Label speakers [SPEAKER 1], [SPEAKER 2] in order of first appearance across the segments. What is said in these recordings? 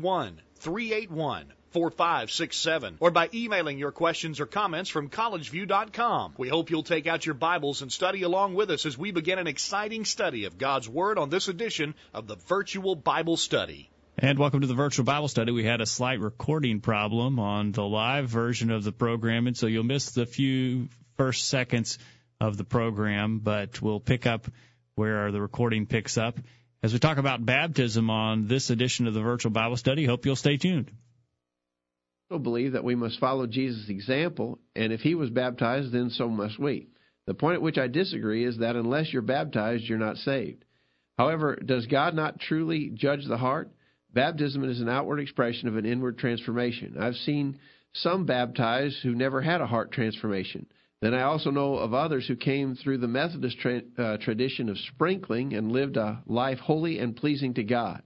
[SPEAKER 1] 381 4567 or by emailing your questions or comments from collegeview.com. We hope you'll take out your Bibles and study along with us as we begin an exciting study of God's Word on this edition of the Virtual Bible Study.
[SPEAKER 2] And welcome to the virtual Bible study. We had a slight recording problem on the live version of the program, and so you'll miss the few first seconds of the program, but we'll pick up where the recording picks up as we talk about baptism on this edition of the virtual Bible study. Hope you'll stay tuned.
[SPEAKER 3] I believe that we must follow Jesus' example, and if he was baptized, then so must we. The point at which I disagree is that unless you're baptized, you're not saved. However, does God not truly judge the heart? Baptism is an outward expression of an inward transformation. I've seen some baptized who never had a heart transformation. Then I also know of others who came through the Methodist tra- uh, tradition of sprinkling and lived a life holy and pleasing to God.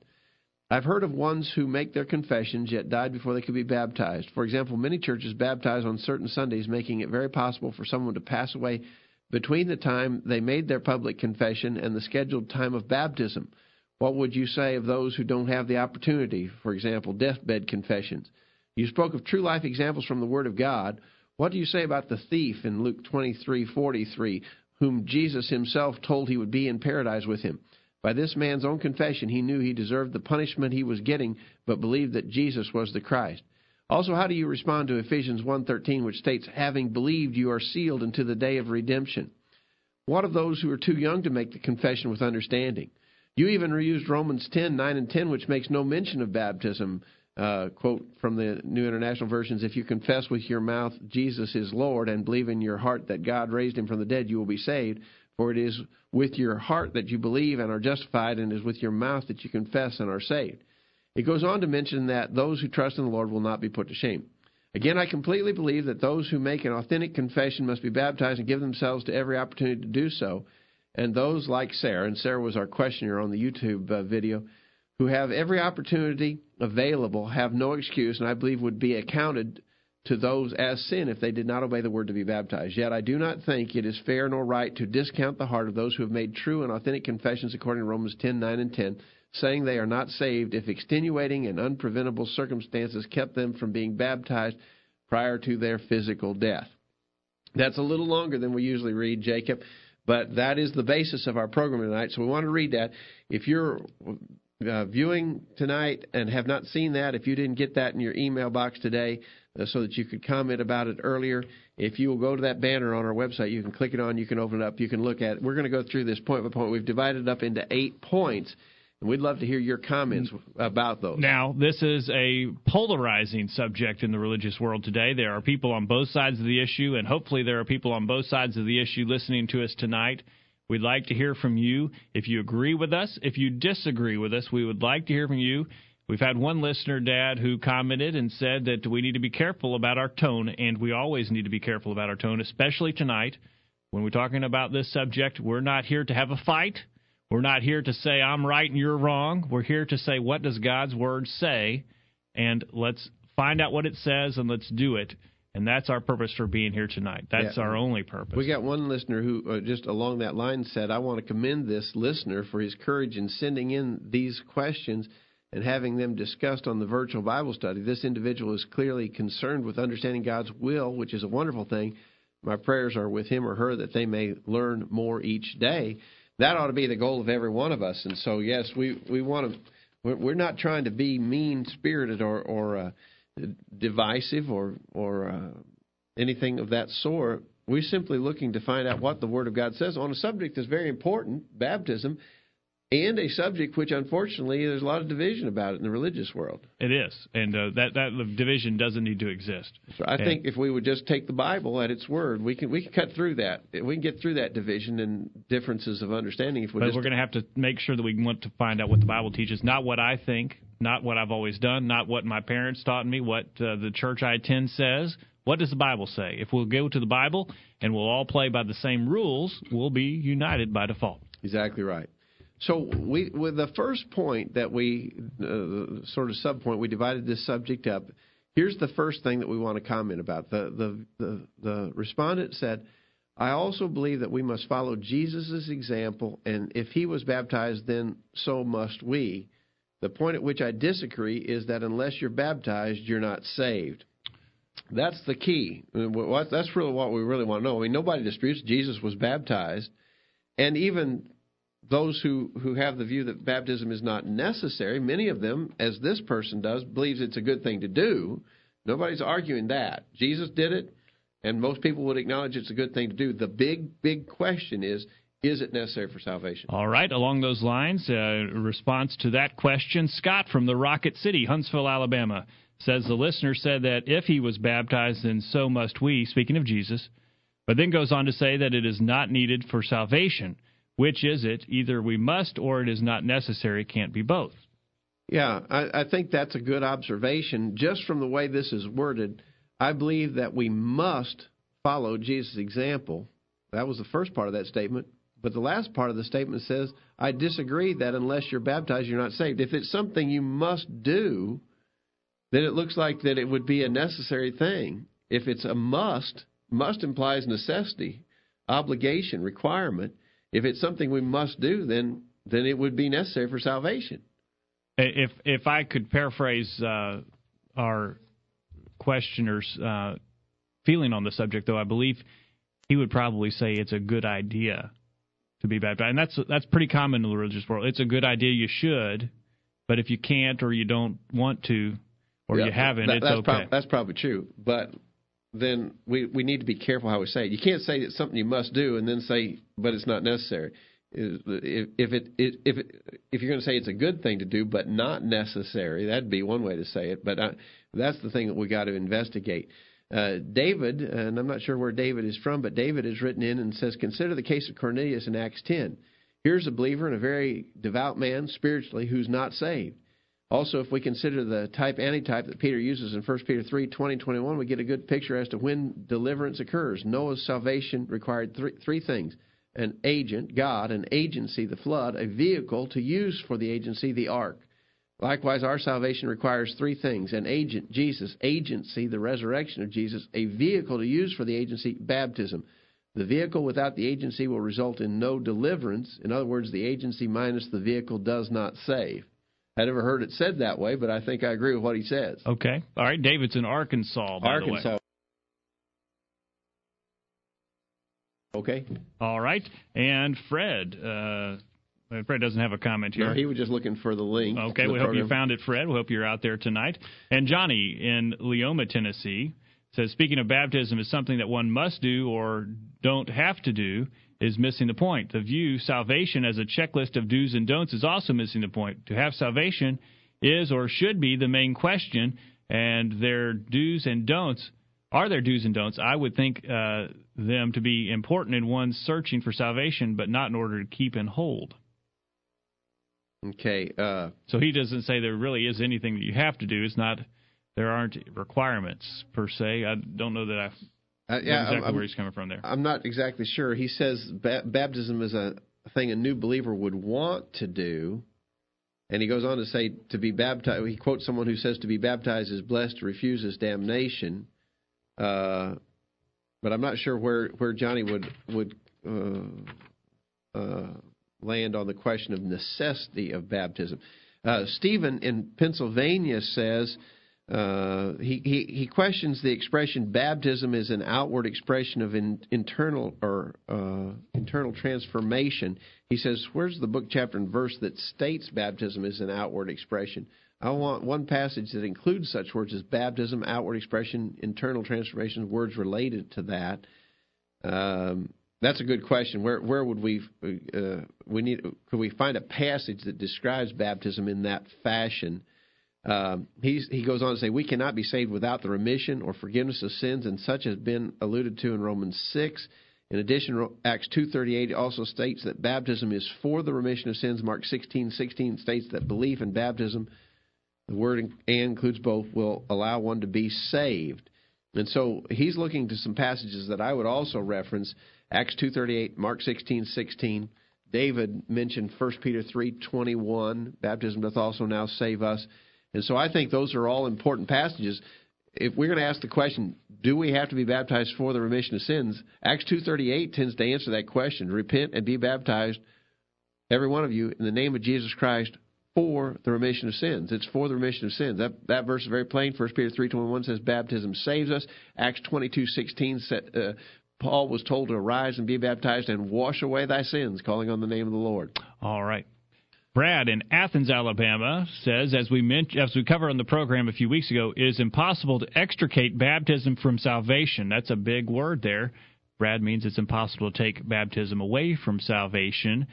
[SPEAKER 3] I've heard of ones who make their confessions yet died before they could be baptized. For example, many churches baptize on certain Sundays, making it very possible for someone to pass away between the time they made their public confession and the scheduled time of baptism. What would you say of those who don't have the opportunity? For example, deathbed confessions. You spoke of true life examples from the Word of God. What do you say about the thief in Luke 23:43, whom Jesus himself told he would be in paradise with him? By this man's own confession, he knew he deserved the punishment he was getting, but believed that Jesus was the Christ. Also, how do you respond to Ephesians 1:13, which states, "Having believed, you are sealed unto the day of redemption"? What of those who are too young to make the confession with understanding? You even reused Romans 10:9 and 10, which makes no mention of baptism uh, quote from the New International Versions If you confess with your mouth Jesus is Lord and believe in your heart that God raised him from the dead, you will be saved. For it is with your heart that you believe and are justified, and it is with your mouth that you confess and are saved. It goes on to mention that those who trust in the Lord will not be put to shame. Again, I completely believe that those who make an authentic confession must be baptized and give themselves to every opportunity to do so. And those like Sarah, and Sarah was our questioner on the YouTube uh, video, who have every opportunity available have no excuse, and I believe would be accounted to those as sin if they did not obey the word to be baptized. Yet I do not think it is fair nor right to discount the heart of those who have made true and authentic confessions according to Romans 10 9 and 10, saying they are not saved if extenuating and unpreventable circumstances kept them from being baptized prior to their physical death. That's a little longer than we usually read, Jacob, but that is the basis of our program tonight. So we want to read that. If you're uh, viewing tonight and have not seen that, if you didn't get that in your email box today uh, so that you could comment about it earlier, if you will go to that banner on our website, you can click it on, you can open it up, you can look at it. We're going to go through this point by point. We've divided it up into eight points. And we'd love to hear your comments about those.
[SPEAKER 2] Now, this is a polarizing subject in the religious world today. There are people on both sides of the issue, and hopefully, there are people on both sides of the issue listening to us tonight. We'd like to hear from you. If you agree with us, if you disagree with us, we would like to hear from you. We've had one listener, Dad, who commented and said that we need to be careful about our tone, and we always need to be careful about our tone, especially tonight. When we're talking about this subject, we're not here to have a fight. We're not here to say I'm right and you're wrong. We're here to say what does God's word say, and let's find out what it says and let's do it. And that's our purpose for being here tonight. That's yeah. our only purpose.
[SPEAKER 3] We got one listener who, uh, just along that line, said, I want to commend this listener for his courage in sending in these questions and having them discussed on the virtual Bible study. This individual is clearly concerned with understanding God's will, which is a wonderful thing. My prayers are with him or her that they may learn more each day. That ought to be the goal of every one of us. And so, yes, we, we want to. We're not trying to be mean spirited or, or uh, divisive or or uh, anything of that sort. We're simply looking to find out what the Word of God says on a subject that's very important, baptism, and a subject which, unfortunately, there's a lot of division about it in the religious world.
[SPEAKER 2] It is, and uh, that that division doesn't need to exist.
[SPEAKER 3] So I and, think if we would just take the Bible at its word, we can we can cut through that. We can get through that division and differences of understanding. If we
[SPEAKER 2] but
[SPEAKER 3] just,
[SPEAKER 2] we're going to have to make sure that we want to find out what the Bible teaches, not what I think, not what I've always done, not what my parents taught me, what uh, the church I attend says. What does the Bible say? If we'll go to the Bible and we'll all play by the same rules, we'll be united by default.
[SPEAKER 3] Exactly right. So we, with the first point that we, uh, sort of sub point, we divided this subject up. Here's the first thing that we want to comment about. The the the, the respondent said, "I also believe that we must follow Jesus' example, and if he was baptized, then so must we." The point at which I disagree is that unless you're baptized, you're not saved. That's the key. That's really what we really want to know. I mean, nobody disputes Jesus was baptized, and even those who, who have the view that baptism is not necessary, many of them, as this person does, believes it's a good thing to do. Nobody's arguing that. Jesus did it, and most people would acknowledge it's a good thing to do. The big, big question is is it necessary for salvation?
[SPEAKER 2] All right. Along those lines, uh, response to that question, Scott from the Rocket City, Huntsville, Alabama, says the listener said that if he was baptized, then so must we, speaking of Jesus, but then goes on to say that it is not needed for salvation. Which is it? Either we must or it is not necessary. It can't be both.
[SPEAKER 3] Yeah, I, I think that's a good observation. Just from the way this is worded, I believe that we must follow Jesus' example. That was the first part of that statement. But the last part of the statement says, I disagree that unless you're baptized, you're not saved. If it's something you must do, then it looks like that it would be a necessary thing. If it's a must, must implies necessity, obligation, requirement if it's something we must do, then then it would be necessary for salvation.
[SPEAKER 2] If if I could paraphrase uh, our questioner's uh, feeling on the subject, though, I believe he would probably say it's a good idea to be baptized, and that's that's pretty common in the religious world. It's a good idea, you should, but if you can't or you don't want to or yeah, you haven't,
[SPEAKER 3] that,
[SPEAKER 2] it's
[SPEAKER 3] that's
[SPEAKER 2] okay.
[SPEAKER 3] Prob- that's probably true, but then we we need to be careful how we say it. You can't say it's something you must do and then say, but it's not necessary. If, if it if it, if you're going to say it's a good thing to do but not necessary, that'd be one way to say it. But I, uh, that's the thing that we got to investigate. Uh, David, and I'm not sure where David is from, but David is written in and says, consider the case of Cornelius in Acts 10. Here's a believer and a very devout man spiritually who's not saved. Also, if we consider the type antitype that Peter uses in 1 Peter 3 20 21, we get a good picture as to when deliverance occurs. Noah's salvation required three, three things an agent, God, an agency, the flood, a vehicle to use for the agency, the ark. Likewise, our salvation requires three things an agent, Jesus, agency, the resurrection of Jesus, a vehicle to use for the agency, baptism. The vehicle without the agency will result in no deliverance. In other words, the agency minus the vehicle does not save. I never heard it said that way, but I think I agree with what he says.
[SPEAKER 2] Okay. All right. David's in Arkansas, by
[SPEAKER 3] Arkansas.
[SPEAKER 2] the way.
[SPEAKER 3] Okay.
[SPEAKER 2] All right. And Fred. Uh, Fred doesn't have a comment here.
[SPEAKER 3] No, he was just looking for the link.
[SPEAKER 2] Okay, we hope you found it, Fred. We hope you're out there tonight. And Johnny in Leoma, Tennessee, says speaking of baptism is something that one must do or don't have to do is missing the point. The view salvation as a checklist of do's and don'ts is also missing the point. To have salvation is or should be the main question, and their do's and don'ts are their do's and don'ts. I would think uh, them to be important in one searching for salvation, but not in order to keep and hold.
[SPEAKER 3] Okay. Uh,
[SPEAKER 2] so he doesn't say there really is anything that you have to do. It's not there aren't requirements per se. I don't know that I uh, yeah, exactly I'm, where he's coming from there.
[SPEAKER 3] I'm not exactly sure. He says ba- baptism is a thing a new believer would want to do. And he goes on to say to be baptized. He quotes someone who says to be baptized is blessed, refuses damnation. Uh, but I'm not sure where where Johnny would would uh, uh, land on the question of necessity of baptism. Uh, Stephen in Pennsylvania says uh, he, he, he questions the expression baptism is an outward expression of in, internal or uh, internal transformation. He says, "Where's the book, chapter, and verse that states baptism is an outward expression?" I want one passage that includes such words as baptism, outward expression, internal transformation, words related to that. Um, that's a good question. Where where would we uh, we need could we find a passage that describes baptism in that fashion? Um, he goes on to say, We cannot be saved without the remission or forgiveness of sins, and such has been alluded to in Romans 6. In addition, Acts 2.38 also states that baptism is for the remission of sins. Mark 16.16 states that belief in baptism the word and includes both, will allow one to be saved. And so he's looking to some passages that I would also reference Acts 2:38, Mark 16:16. David mentioned 1 Peter 3:21, baptism doth also now save us. And so I think those are all important passages. If we're going to ask the question, do we have to be baptized for the remission of sins? Acts 2:38 tends to answer that question. Repent and be baptized every one of you in the name of Jesus Christ for the remission of sins. It's for the remission of sins. That that verse is very plain. 1 Peter 3:21 says baptism saves us. Acts 22:16 uh, Paul was told to arise and be baptized and wash away thy sins, calling on the name of the Lord.
[SPEAKER 2] All right. Brad in Athens, Alabama says, as we mentioned, as we covered on the program a few weeks ago, it is impossible to extricate baptism from salvation. That's a big word there. Brad means it's impossible to take baptism away from salvation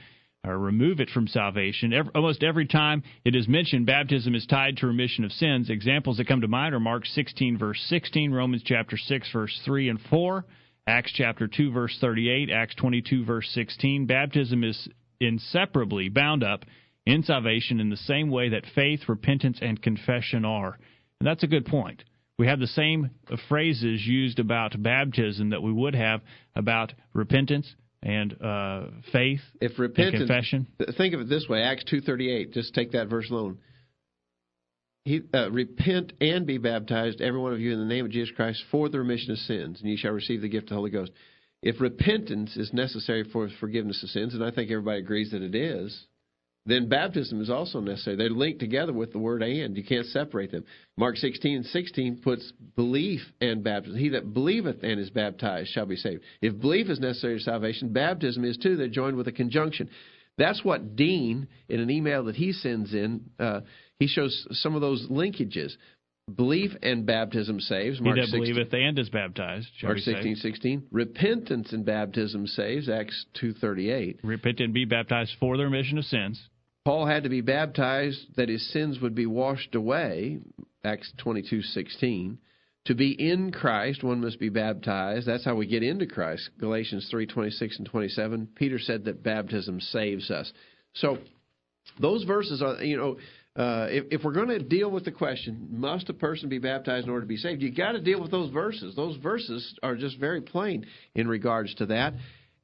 [SPEAKER 2] or remove it from salvation. Every, almost every time it is mentioned, baptism is tied to remission of sins. Examples that come to mind are Mark 16, verse 16, Romans chapter 6, verse 3 and 4, Acts chapter 2, verse 38, Acts 22, verse 16. Baptism is inseparably bound up in salvation in the same way that faith, repentance, and confession are. And that's a good point. We have the same phrases used about baptism that we would have about repentance and uh, faith
[SPEAKER 3] if repentance,
[SPEAKER 2] and confession.
[SPEAKER 3] Think of it this way: Acts two thirty eight. Just take that verse alone he, uh, repent and be baptized, every one of you, in the name of Jesus Christ for the remission of sins, and ye shall receive the gift of the Holy Ghost. If repentance is necessary for forgiveness of sins, and I think everybody agrees that it is, then baptism is also necessary. They're linked together with the word and. You can't separate them. Mark 16 16 puts belief and baptism. He that believeth and is baptized shall be saved. If belief is necessary to salvation, baptism is too. They're joined with a conjunction. That's what Dean, in an email that he sends in, uh, he shows some of those linkages. Belief and baptism saves.
[SPEAKER 2] Mark he that 16, believeth and is baptized.
[SPEAKER 3] Mark 16, 16. Repentance and baptism saves. Acts 2.38.
[SPEAKER 2] Repent and be baptized for the remission of sins.
[SPEAKER 3] Paul had to be baptized that his sins would be washed away. Acts 22.16. To be in Christ, one must be baptized. That's how we get into Christ. Galatians 3.26 and 27. Peter said that baptism saves us. So those verses are, you know, uh, if, if, we're going to deal with the question, must a person be baptized in order to be saved? You've got to deal with those verses. Those verses are just very plain in regards to that.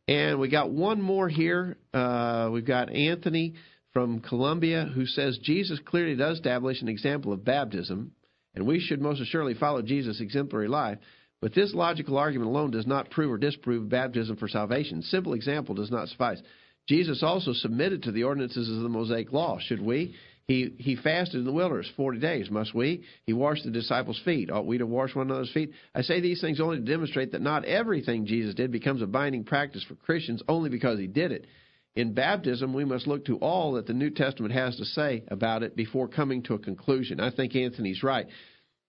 [SPEAKER 3] And we got one more here. Uh, we've got Anthony from Columbia who says Jesus clearly does establish an example of baptism, and we should most assuredly follow Jesus' exemplary life. But this logical argument alone does not prove or disprove baptism for salvation. Simple example does not suffice. Jesus also submitted to the ordinances of the Mosaic law. Should we? He he fasted in the wilderness forty days. Must we? He washed the disciples' feet. Ought we to wash one another's feet? I say these things only to demonstrate that not everything Jesus did becomes a binding practice for Christians only because he did it. In baptism, we must look to all that the New Testament has to say about it before coming to a conclusion. I think Anthony's right.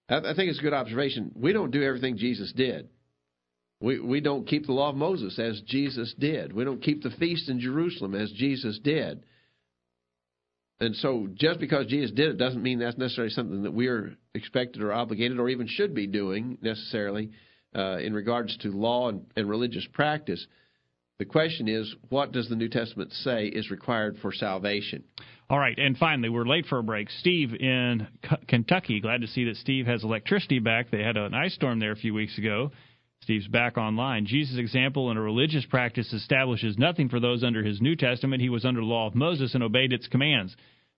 [SPEAKER 3] I, I think it's a good observation. We don't do everything Jesus did. We we don't keep the law of Moses as Jesus did. We don't keep the feast in Jerusalem as Jesus did. And so, just because Jesus did it doesn't mean that's necessarily something that we're expected or obligated or even should be doing necessarily uh, in regards to law and, and religious practice. The question is, what does the New Testament say is required for salvation?
[SPEAKER 2] All right, and finally, we're late for a break. Steve in K- Kentucky, glad to see that Steve has electricity back. They had an ice storm there a few weeks ago. Steve's back online. Jesus' example in a religious practice establishes nothing for those under his New Testament. He was under the law of Moses and obeyed its commands,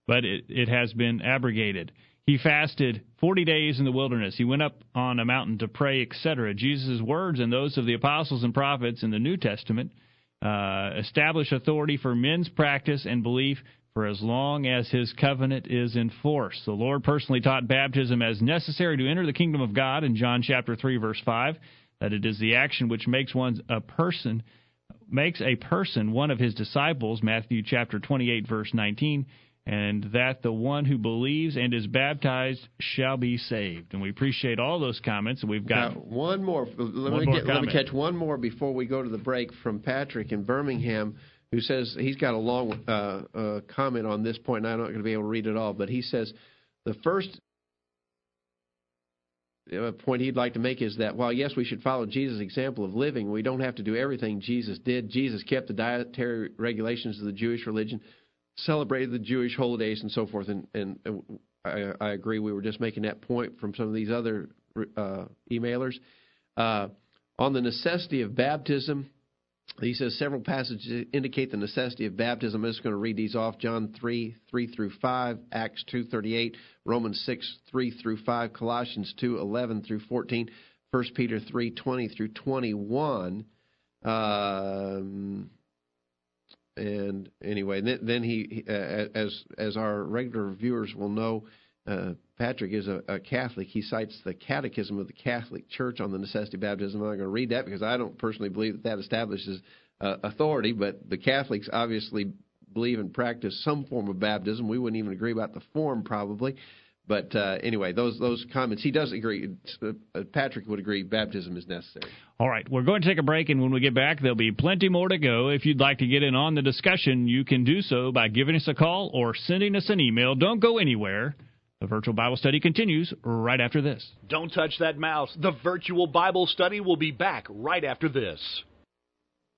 [SPEAKER 2] but it, it has been abrogated. He fasted 40 days in the wilderness. He went up on a mountain to pray, etc. Jesus' words and those of the apostles and prophets in the New Testament uh, establish authority for men's practice and belief for as long as his covenant is in force. The Lord personally taught baptism as necessary to enter the kingdom of God in John chapter 3 verse 5 that it is the action which makes one a person makes a person one of his disciples Matthew chapter 28 verse 19 and that the one who believes and is baptized shall be saved. And we appreciate all those comments. We've got
[SPEAKER 3] now, one more. Let,
[SPEAKER 2] one
[SPEAKER 3] me
[SPEAKER 2] more
[SPEAKER 3] get, let me catch one more before we go to the break from Patrick in Birmingham, who says he's got a long uh, uh, comment on this point, and I'm not going to be able to read it all. But he says the first point he'd like to make is that while yes we should follow Jesus' example of living, we don't have to do everything Jesus did. Jesus kept the dietary regulations of the Jewish religion, celebrated the Jewish holidays and so forth, and, and I, I agree. We were just making that point from some of these other uh, emailers. Uh, on the necessity of baptism, he says several passages indicate the necessity of baptism. I'm just going to read these off: John three three through five, Acts two thirty eight, Romans six three through five, Colossians two eleven through fourteen, First Peter three twenty through twenty one. Um, and anyway, then, then he, uh, as as our regular viewers will know, uh, Patrick is a, a, Catholic. He cites the Catechism of the Catholic Church on the necessity of baptism. I'm not going to read that because I don't personally believe that that establishes uh, authority, but the Catholics obviously believe and practice some form of baptism. We wouldn't even agree about the form, probably. But uh, anyway, those those comments, he does agree. Uh, Patrick would agree baptism is necessary.
[SPEAKER 2] All right, we're going to take a break, and when we get back, there'll be plenty more to go. If you'd like to get in on the discussion, you can do so by giving us a call or sending us an email. Don't go anywhere. The virtual Bible study continues right after this.
[SPEAKER 1] Don't touch that mouse. The virtual Bible study will be back right after this.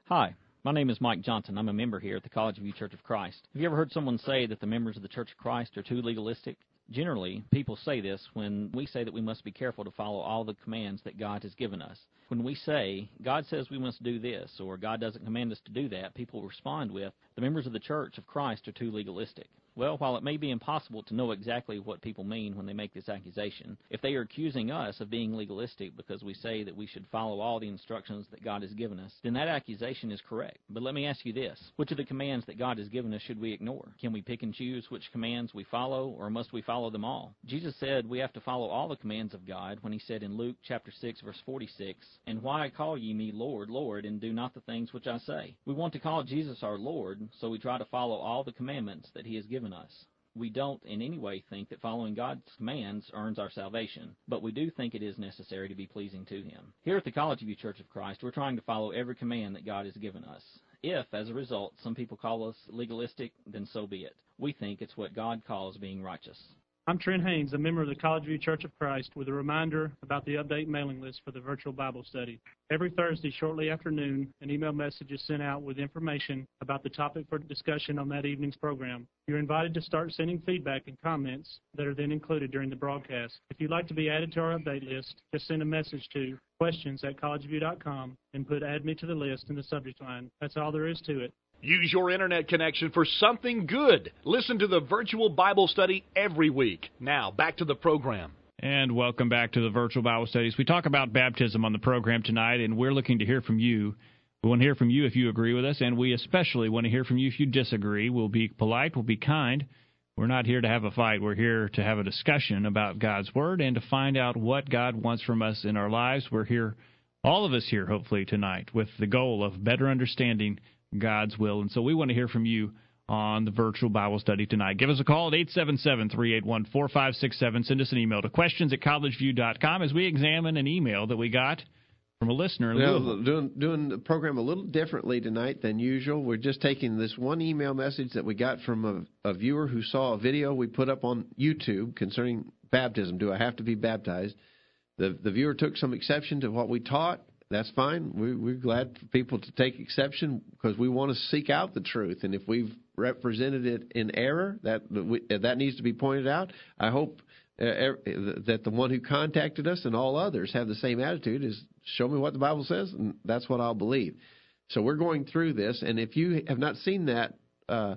[SPEAKER 4] Hi. My name is Mike Johnson. I'm a member here at the College View Church of Christ. Have you ever heard someone say that the members of the Church of Christ are too legalistic? Generally, people say this when we say that we must be careful to follow all the commands that God has given us. When we say, God says we must do this, or God doesn't command us to do that, people respond with, the members of the Church of Christ are too legalistic. Well, while it may be impossible to know exactly what people mean when they make this accusation, if they are accusing us of being legalistic because we say that we should follow all the instructions that God has given us, then that accusation is correct. But let me ask you this which of the commands that God has given us should we ignore? Can we pick and choose which commands we follow, or must we follow them all? Jesus said we have to follow all the commands of God when he said in Luke chapter 6, verse 46, And why call ye me Lord, Lord, and do not the things which I say? We want to call Jesus our Lord, so we try to follow all the commandments that he has given us. We don't in any way think that following God's commands earns our salvation, but we do think it is necessary to be pleasing to Him. Here at the College View Church of Christ, we're trying to follow every command that God has given us. If, as a result, some people call us legalistic, then so be it. We think it's what God calls being righteous.
[SPEAKER 5] I'm Trent Haynes, a member of the College View Church of Christ, with a reminder about the update mailing list for the virtual Bible study. Every Thursday, shortly after noon, an email message is sent out with information about the topic for discussion on that evening's program. You're invited to start sending feedback and comments that are then included during the broadcast. If you'd like to be added to our update list, just send a message to questions at collegeview.com and put add me to the list in the subject line. That's all there is to it.
[SPEAKER 1] Use your internet connection for something good. Listen to the virtual Bible study every week. Now, back to the program.
[SPEAKER 2] And welcome back to the virtual Bible studies. We talk about baptism on the program tonight, and we're looking to hear from you. We want to hear from you if you agree with us, and we especially want to hear from you if you disagree. We'll be polite, we'll be kind. We're not here to have a fight. We're here to have a discussion about God's Word and to find out what God wants from us in our lives. We're here, all of us here, hopefully, tonight, with the goal of better understanding God's will. And so we want to hear from you on the virtual Bible study tonight. Give us a call at 877 381 4567. Send us an email to questions at collegeview.com as we examine an email that we got from a listener.
[SPEAKER 3] Well, doing, doing the program a little differently tonight than usual. We're just taking this one email message that we got from a, a viewer who saw a video we put up on YouTube concerning baptism. Do I have to be baptized? The, the viewer took some exception to what we taught that's fine. We, we're glad for people to take exception because we want to seek out the truth. And if we've represented it in error, that that needs to be pointed out. I hope uh, that the one who contacted us and all others have the same attitude: is show me what the Bible says, and that's what I'll believe. So we're going through this, and if you have not seen that uh,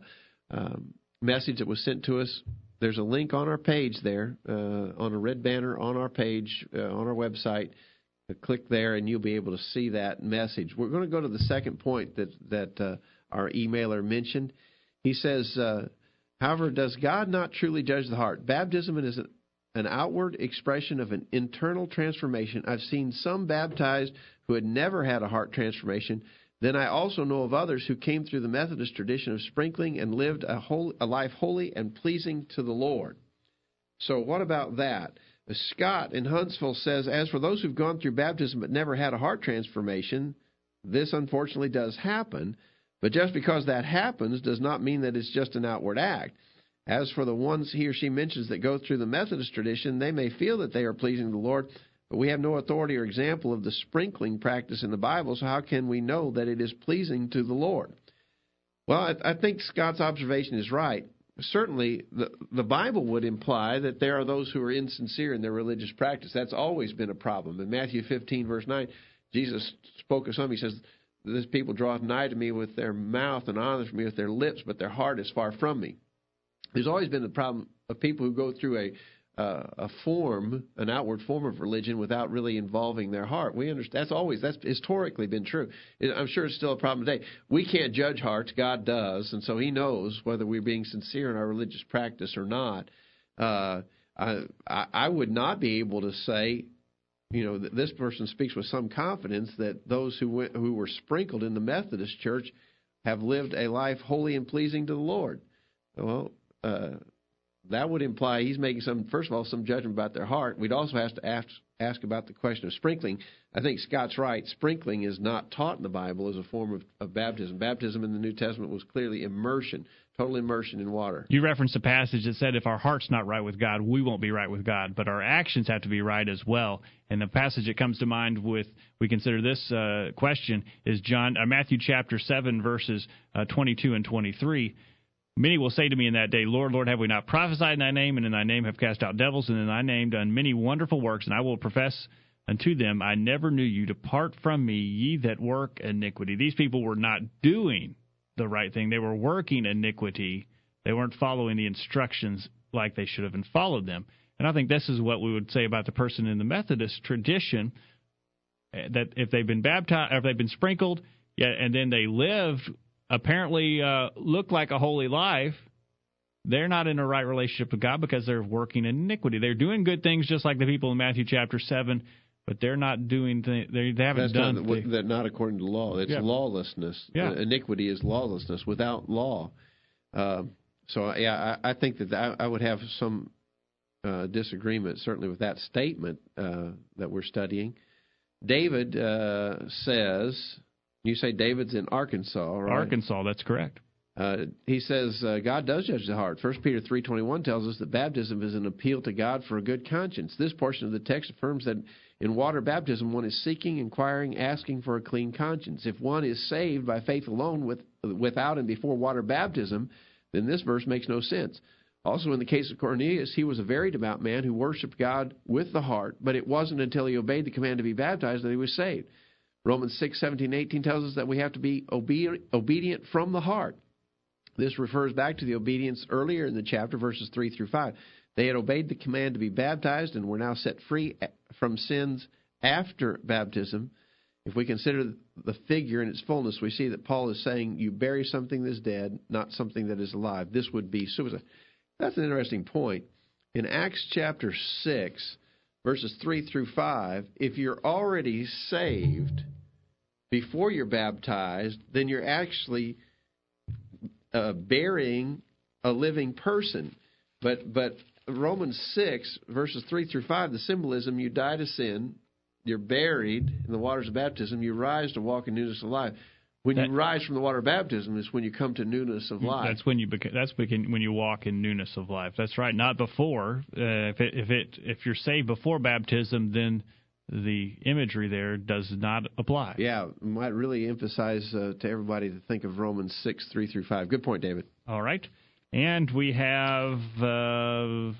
[SPEAKER 3] um, message that was sent to us, there's a link on our page there, uh, on a red banner on our page uh, on our website click there and you'll be able to see that message. We're going to go to the second point that that uh, our emailer mentioned. He says, uh, however, does God not truly judge the heart? Baptism is an outward expression of an internal transformation. I've seen some baptized who had never had a heart transformation. Then I also know of others who came through the Methodist tradition of sprinkling and lived a, whole, a life holy and pleasing to the Lord. So, what about that? Scott in Huntsville says, as for those who've gone through baptism but never had a heart transformation, this unfortunately does happen. But just because that happens does not mean that it's just an outward act. As for the ones he or she mentions that go through the Methodist tradition, they may feel that they are pleasing the Lord, but we have no authority or example of the sprinkling practice in the Bible, so how can we know that it is pleasing to the Lord? Well, I, think Scott's observation is right. Certainly the the Bible would imply that there are those who are insincere in their religious practice. That's always been a problem. In Matthew 15 verse 9, Jesus spoke of some. He says, "This people draweth nigh to me with their mouth and honors me with their lips, but their heart is far from me." There's always been the problem of people who go through a uh, a form, an outward form of religion without really involving their heart. We understand that's always that's historically been true. I'm sure it's still a problem today. We can't judge hearts, God does, and so He knows whether we're being sincere in our religious practice or not. Uh, I, I would not be able to say, you know, that this person speaks with some confidence that those who went, who were sprinkled in the Methodist Church have lived a life holy and pleasing to the Lord. Well, uh, that would imply he's making some, first of all, some judgment about their heart. We'd also have to ask, ask about the question of sprinkling. I think Scott's right. Sprinkling is not taught in the Bible as a form of, of baptism. Baptism in the New Testament was clearly immersion, total immersion in water.
[SPEAKER 2] You referenced a passage that said if our heart's not right with God, we won't be right with God, but our actions have to be right as well. And the passage that comes to mind with we consider this uh, question is John uh, Matthew chapter seven verses uh, 22 and 23 Many will say to me in that day, Lord, Lord, have we not prophesied in thy name, and in thy name have cast out devils, and in thy name done many wonderful works? And I will profess unto them, I never knew you. Depart from me, ye that work iniquity. These people were not doing the right thing, they were working iniquity. They weren't following the instructions like they should have and followed them. And I think this is what we would say about the person in the Methodist tradition eh, that if they've been baptized, if they've been sprinkled, yeah, and then they lived apparently uh, look like a holy life, they're not in a right relationship with God because they're working in iniquity. They're doing good things just like the people in Matthew chapter 7, but they're not doing th- they, they haven't
[SPEAKER 3] That's
[SPEAKER 2] done
[SPEAKER 3] not, that not according to law. It's
[SPEAKER 2] yeah.
[SPEAKER 3] lawlessness.
[SPEAKER 2] Yeah.
[SPEAKER 3] Uh, iniquity is lawlessness without law. Uh, so yeah, I, I think that I, I would have some uh, disagreement certainly with that statement uh, that we're studying. David uh, says you say David's in Arkansas, right?
[SPEAKER 2] Arkansas, that's correct.
[SPEAKER 3] Uh, he says uh, God does judge the heart. First Peter three twenty one tells us that baptism is an appeal to God for a good conscience. This portion of the text affirms that in water baptism one is seeking, inquiring, asking for a clean conscience. If one is saved by faith alone, with, without and before water baptism, then this verse makes no sense. Also, in the case of Cornelius, he was a very devout man who worshipped God with the heart, but it wasn't until he obeyed the command to be baptized that he was saved. Romans 6, 17, 18 tells us that we have to be obedient from the heart. This refers back to the obedience earlier in the chapter, verses 3 through 5. They had obeyed the command to be baptized and were now set free eh, from sins after baptism. If we consider the figure in its fullness, we see that Paul is saying you bury something that is dead, not something that is alive. This would be suicide. That's an interesting point. In Acts chapter 6, verses 3 through 5, if you're already saved before you're baptized, then you're actually uh, burying a living person. But but Romans 6 verses 3 through 5, the symbolism you die to sin, you're buried in the waters of baptism, you rise to walk in newness of life. When that, you rise from the water of baptism is when you come to newness of life.
[SPEAKER 2] That's when you beca- that's when you walk in newness of life. That's right. Not before. Uh, if it, if it if you're saved before baptism, then the imagery there does not apply.
[SPEAKER 3] Yeah, might really emphasize uh, to everybody to think of Romans six three through five. Good point, David.
[SPEAKER 2] All right, and we have uh,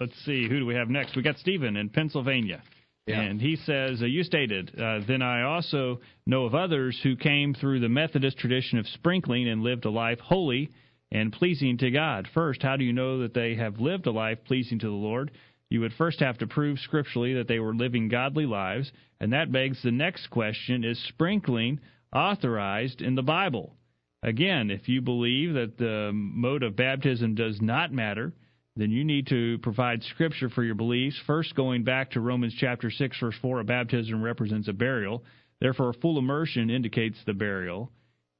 [SPEAKER 2] let's see who do we have next? We got Stephen in Pennsylvania.
[SPEAKER 3] Yeah.
[SPEAKER 2] And he says, uh, You stated, uh, then I also know of others who came through the Methodist tradition of sprinkling and lived a life holy and pleasing to God. First, how do you know that they have lived a life pleasing to the Lord? You would first have to prove scripturally that they were living godly lives, and that begs the next question Is sprinkling authorized in the Bible? Again, if you believe that the mode of baptism does not matter, then you need to provide scripture for your beliefs. First, going back to Romans chapter 6, verse 4, a baptism represents a burial. Therefore, a full immersion indicates the burial.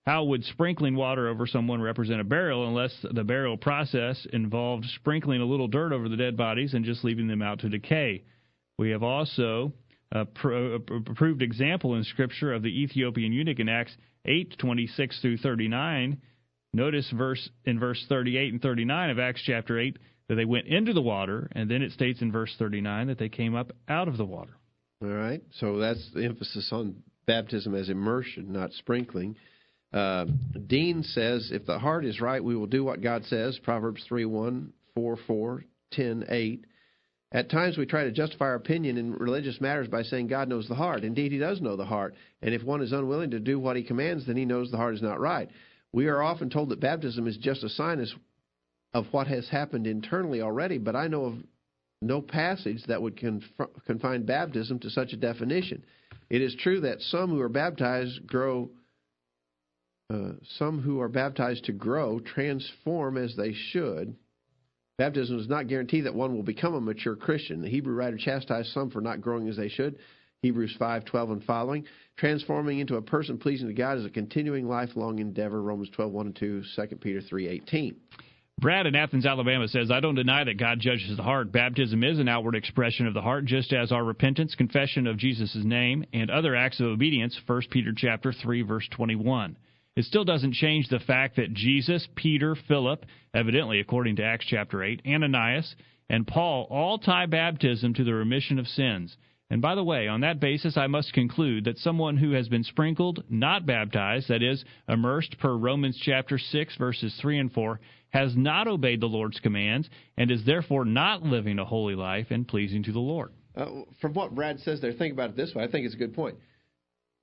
[SPEAKER 2] How would sprinkling water over someone represent a burial unless the burial process involved sprinkling a little dirt over the dead bodies and just leaving them out to decay? We have also a, pro, a proved example in Scripture of the Ethiopian eunuch in Acts 8, 26 through 39. Notice verse in verse 38 and 39 of Acts chapter 8 that they went into the water, and then it states in verse 39 that they came up out of the water.
[SPEAKER 3] All right. So that's the emphasis on baptism as immersion, not sprinkling. Uh, Dean says, if the heart is right, we will do what God says. Proverbs 3 1, 4 4, 10 8. At times we try to justify our opinion in religious matters by saying God knows the heart. Indeed, He does know the heart. And if one is unwilling to do what He commands, then He knows the heart is not right. We are often told that baptism is just a sign of what has happened internally already, but I know of no passage that would conf- confine baptism to such a definition. It is true that some who are baptized grow, uh, some who are baptized to grow transform as they should. Baptism does not guarantee that one will become a mature Christian. The Hebrew writer chastised some for not growing as they should. Hebrews 5:12 and following. Transforming into a person pleasing to God is a continuing lifelong endeavor. Romans 12:1 and 2, 2 Peter 3:18.
[SPEAKER 2] Brad in Athens, Alabama says, I don't deny that God judges the heart. Baptism is an outward expression of the heart, just as our repentance, confession of Jesus' name, and other acts of obedience, 1 Peter chapter 3, verse 21. It still doesn't change the fact that Jesus, Peter, Philip, evidently according to Acts chapter 8, Ananias, and Paul all tie baptism to the remission of sins. And by the way, on that basis, I must conclude that someone who has been sprinkled, not baptized, that is, immersed per Romans chapter 6, verses 3 and 4, has not obeyed the Lord's commands and is therefore not living a holy life and pleasing to the Lord.
[SPEAKER 3] Uh, from what Brad says there, think about it this way. I think it's a good point.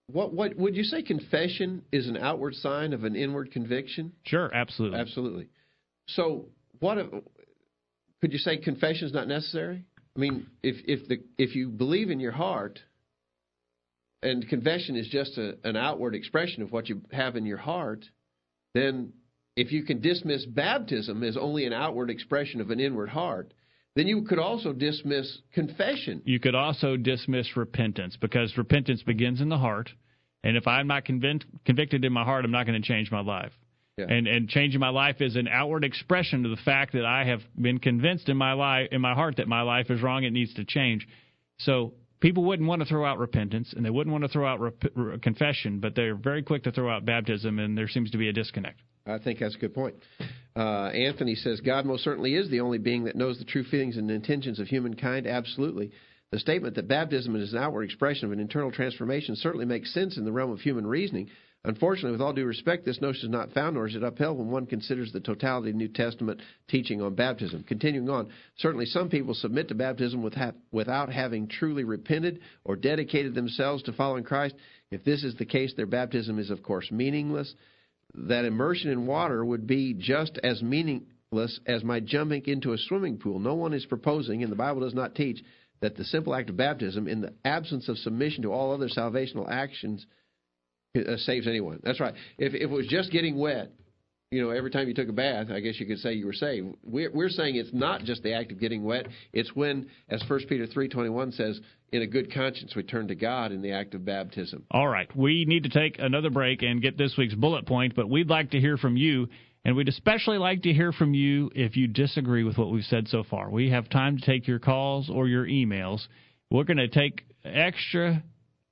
[SPEAKER 3] What, what would you say? Confession is an outward sign of an inward conviction.
[SPEAKER 2] Sure, absolutely,
[SPEAKER 3] absolutely. So, what if, could you say? Confession is not necessary. I mean, if if the if you believe in your heart, and confession is just a, an outward expression of what you have in your heart, then if you can dismiss baptism as only an outward expression of an inward heart, then you could also dismiss confession.
[SPEAKER 2] You could also dismiss repentance because repentance begins in the heart. And if I'm not convinced, convicted in my heart, I'm not going to change my life. Yeah. And and changing my life is an outward expression of the fact that I have been convinced in my life in my heart that my life is wrong. It needs to change. So people wouldn't want to throw out repentance and they wouldn't want to throw out rep- confession, but they're very quick to throw out baptism, and there seems to be a disconnect.
[SPEAKER 3] I think that's a good point. Uh, Anthony says God most certainly is the only being that knows the true feelings and intentions of humankind. Absolutely. The statement that baptism is an outward expression of an internal transformation certainly makes sense in the realm of human reasoning. Unfortunately, with all due respect, this notion is not found nor is it upheld when one considers the totality of New Testament teaching on baptism. Continuing on, certainly some people submit to baptism without having truly repented or dedicated themselves to following Christ. If this is the case, their baptism is, of course, meaningless. That immersion in water would be just as meaningless as my jumping into a swimming pool. No one is proposing, and the Bible does not teach, that the simple act of baptism, in the absence of submission to all other salvational actions, uh, saves anyone. That's right. If, if it was just getting wet, you know, every time you took a bath, I guess you could say you were saved. We're, we're saying it's not just the act of getting wet. It's when, as 1 Peter 3.21 says, in a good conscience we turn to God in the act of baptism.
[SPEAKER 2] All right. We need to take another break and get this week's bullet point, but we'd like to hear from you. And we'd especially like to hear from you if you disagree with what we've said so far. We have time to take your calls or your emails. We're going to take extra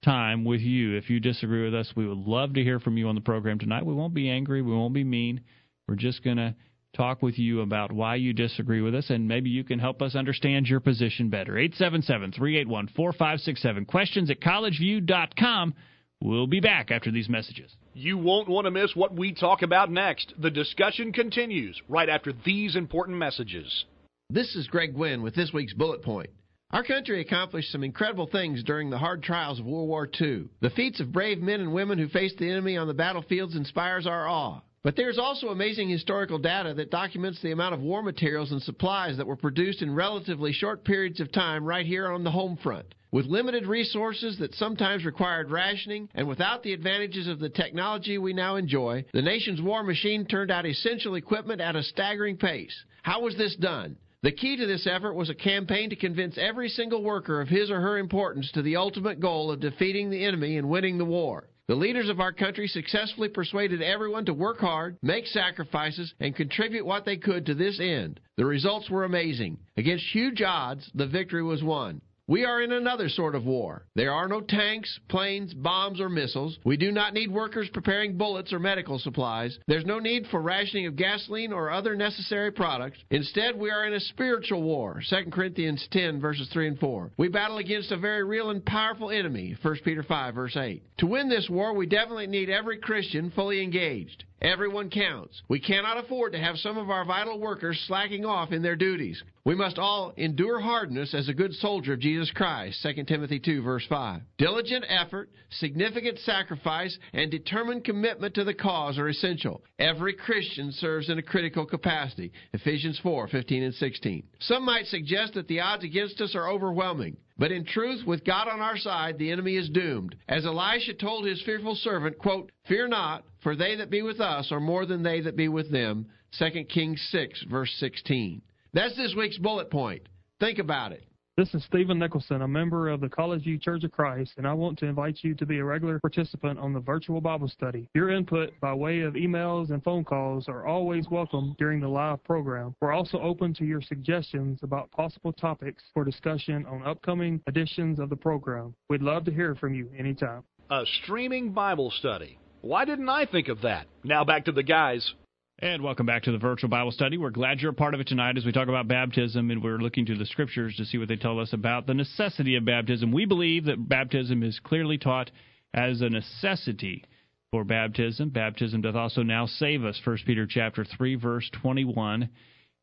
[SPEAKER 2] time with you. If you disagree with us, we would love to hear from you on the program tonight. We won't be angry, we won't be mean. We're just going to talk with you about why you disagree with us, and maybe you can help us understand your position better. 877 381 4567. Questions at collegeview.com. We'll be back after these messages.
[SPEAKER 1] You won't want to miss what we talk about next. The discussion continues right after these important messages.
[SPEAKER 3] This is Greg Gwynn with this week's Bullet Point. Our country accomplished some incredible things during the hard trials of World War II. The feats of brave men and women who faced the enemy on the battlefields inspires our awe. But there's also amazing historical data that documents the amount of war materials and supplies that were produced in relatively short periods of time right here on the home front. With limited resources that sometimes required rationing, and without the advantages of the technology we now enjoy, the nation's war machine turned out essential equipment at a staggering pace. How was this done? The key to this effort was a campaign to convince every single worker of his or her importance to the ultimate goal of defeating the enemy and winning the war. The leaders of our country successfully persuaded everyone to work hard, make sacrifices, and contribute what they could to this end. The results were amazing. Against huge odds, the victory was won. We are in another sort of war. There are no tanks, planes, bombs, or missiles. We do not need workers preparing bullets or medical supplies. There's no need for rationing of gasoline or other necessary products. Instead, we are in a spiritual war. 2 Corinthians 10, verses 3 and 4. We battle against a very real and powerful enemy. 1 Peter 5, verse 8. To win this war, we definitely need every Christian fully engaged. Everyone counts. We cannot afford to have some of our vital workers slacking off in their duties. We must all endure hardness as a good soldier of Jesus Christ. 2 Timothy 2 verse 5. Diligent effort, significant sacrifice, and determined commitment to the cause are essential. Every Christian serves in a critical capacity. Ephesians 4, 15 and 16. Some might suggest that the odds against us are overwhelming. But in truth, with God on our side, the enemy is doomed. As Elisha told his fearful servant, quote, Fear not, for they that be with us are more than they that be with them. 2 Kings 6, verse 16. That's this week's bullet point. Think about it.
[SPEAKER 5] This is Stephen Nicholson, a member of the College View Church of Christ, and I want to invite you to be a regular participant on the virtual Bible study. Your input by way of emails and phone calls are always welcome during the live program. We're also open to your suggestions about possible topics for discussion on upcoming editions of the program. We'd love to hear from you anytime.
[SPEAKER 1] A streaming Bible study. Why didn't I think of that? Now back to the guys.
[SPEAKER 2] And welcome back to the virtual Bible study. We're glad you're a part of it tonight as we talk about baptism and we're looking to the scriptures to see what they tell us about the necessity of baptism. We believe that baptism is clearly taught as a necessity for baptism. Baptism doth also now save us. 1 Peter chapter 3 verse 21.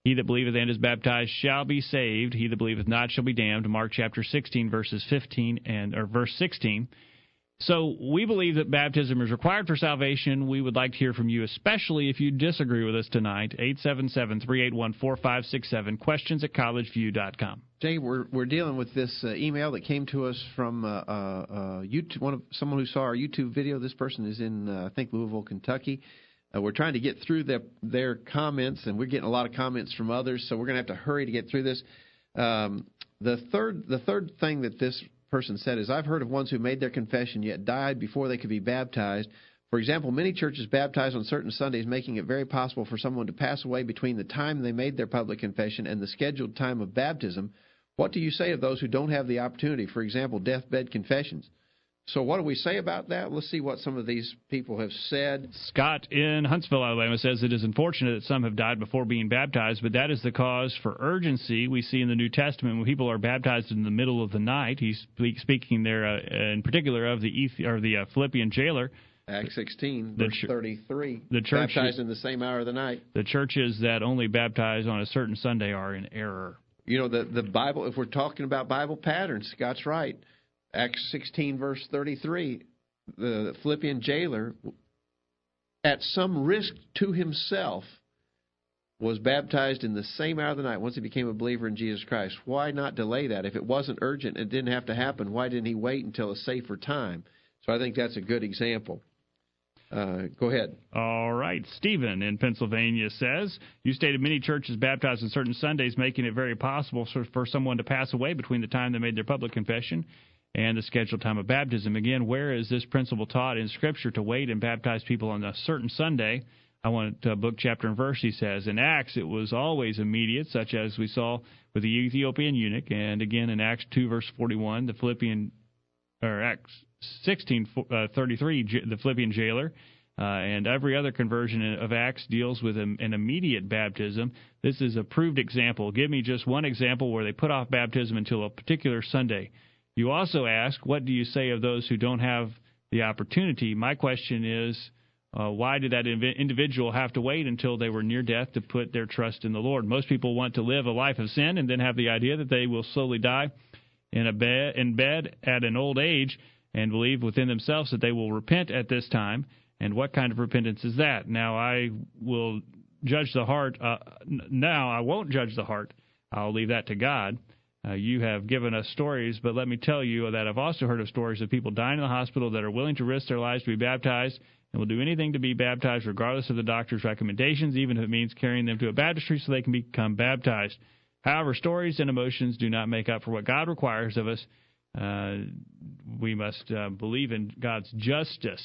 [SPEAKER 2] He that believeth and is baptized shall be saved. He that believeth not shall be damned. Mark chapter 16 verses 15 and or verse 16. So we believe that baptism is required for salvation. We would like to hear from you, especially if you disagree with us tonight. 877-381-4567, questions at collegeview.com.
[SPEAKER 3] Jay, we're we're dealing with this uh, email that came to us from uh, uh, YouTube, one of someone who saw our YouTube video. This person is in, uh, I think, Louisville, Kentucky. Uh, we're trying to get through their their comments, and we're getting a lot of comments from others, so we're going to have to hurry to get through this. Um, the third the third thing that this person said is I've heard of ones who made their confession yet died before they could be baptized. For example, many churches baptize on certain Sundays, making it very possible for someone to pass away between the time they made their public confession and the scheduled time of baptism. What do you say of those who don't have the opportunity? For example, deathbed confessions. So, what do we say about that? Let's see what some of these people have said.
[SPEAKER 2] Scott in Huntsville, Alabama says it is unfortunate that some have died before being baptized, but that is the cause for urgency we see in the New Testament when people are baptized in the middle of the night. He's speaking there uh, in particular of the or the uh, Philippian jailer.
[SPEAKER 3] Acts 16, verse ch- 33.
[SPEAKER 2] The church
[SPEAKER 3] baptized in the same hour of the night.
[SPEAKER 2] The churches that only baptize on a certain Sunday are in error.
[SPEAKER 3] You know, the the Bible. If we're talking about Bible patterns, Scott's right Acts 16, verse 33, the Philippian jailer, at some risk to himself, was baptized in the same hour of the night once he became a believer in Jesus Christ. Why not delay that? If it wasn't urgent and didn't have to happen, why didn't he wait until a safer time? So I think that's a good example. Uh, go ahead.
[SPEAKER 2] All right. Stephen in Pennsylvania says You stated many churches baptized on certain Sundays, making it very possible for someone to pass away between the time they made their public confession and the scheduled time of baptism. Again, where is this principle taught in Scripture to wait and baptize people on a certain Sunday? I want to book, chapter, and verse, he says. In Acts, it was always immediate, such as we saw with the Ethiopian eunuch, and again in Acts 2, verse 41, the Philippian, or Acts 16, uh, 33, the Philippian jailer. Uh, and every other conversion of Acts deals with an immediate baptism. This is a proved example. Give me just one example where they put off baptism until a particular Sunday. You also ask, what do you say of those who don't have the opportunity? My question is, uh, why did that individual have to wait until they were near death to put their trust in the Lord? Most people want to live a life of sin and then have the idea that they will slowly die in a bed in bed at an old age and believe within themselves that they will repent at this time. And what kind of repentance is that? Now I will judge the heart. Uh, now I won't judge the heart. I'll leave that to God. Uh, you have given us stories, but let me tell you that I've also heard of stories of people dying in the hospital that are willing to risk their lives to be baptized and will do anything to be baptized regardless of the doctor's recommendations, even if it means carrying them to a baptistry so they can become baptized. However, stories and emotions do not make up for what God requires of us. Uh, we must uh, believe in God's justice.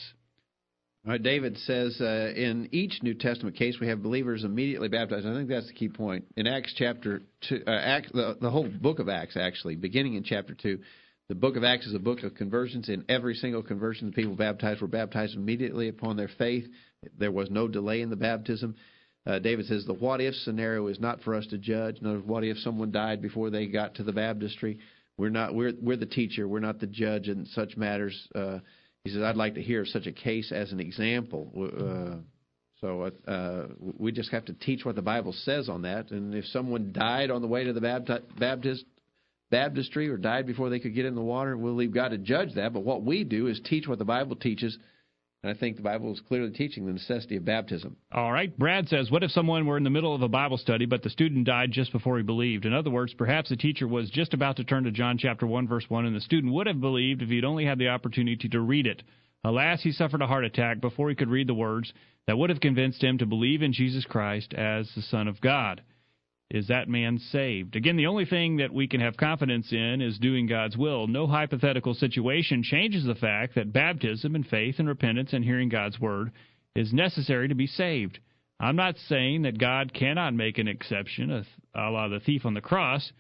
[SPEAKER 3] Right, David says uh, in each New Testament case we have believers immediately baptized. I think that's the key point. In Acts chapter two, uh, Acts, the, the whole book of Acts actually, beginning in chapter two, the book of Acts is a book of conversions. In every single conversion, the people baptized were baptized immediately upon their faith. There was no delay in the baptism. Uh, David says the what if scenario is not for us to judge. No, what if someone died before they got to the baptistry? We're not. We're we're the teacher. We're not the judge in such matters. He says, I'd like to hear such a case as an example. Uh, so uh, we just have to teach what the Bible says on that. And if someone died on the way to the bapti- Baptist baptistry or died before they could get in the water, we'll leave God to judge that. But what we do is teach what the Bible teaches and I think the Bible is clearly teaching the necessity of baptism.
[SPEAKER 2] All right. Brad says, What if someone were in the middle of a Bible study, but the student died just before he believed? In other words, perhaps the teacher was just about to turn to John chapter 1, verse 1, and the student would have believed if he'd only had the opportunity to read it. Alas, he suffered a heart attack before he could read the words that would have convinced him to believe in Jesus Christ as the Son of God is that man saved? Again, the only thing that we can have confidence in is doing God's will. No hypothetical situation changes the fact that baptism and faith and repentance and hearing God's word is necessary to be saved. I'm not saying that God cannot make an exception, a la the thief on the cross,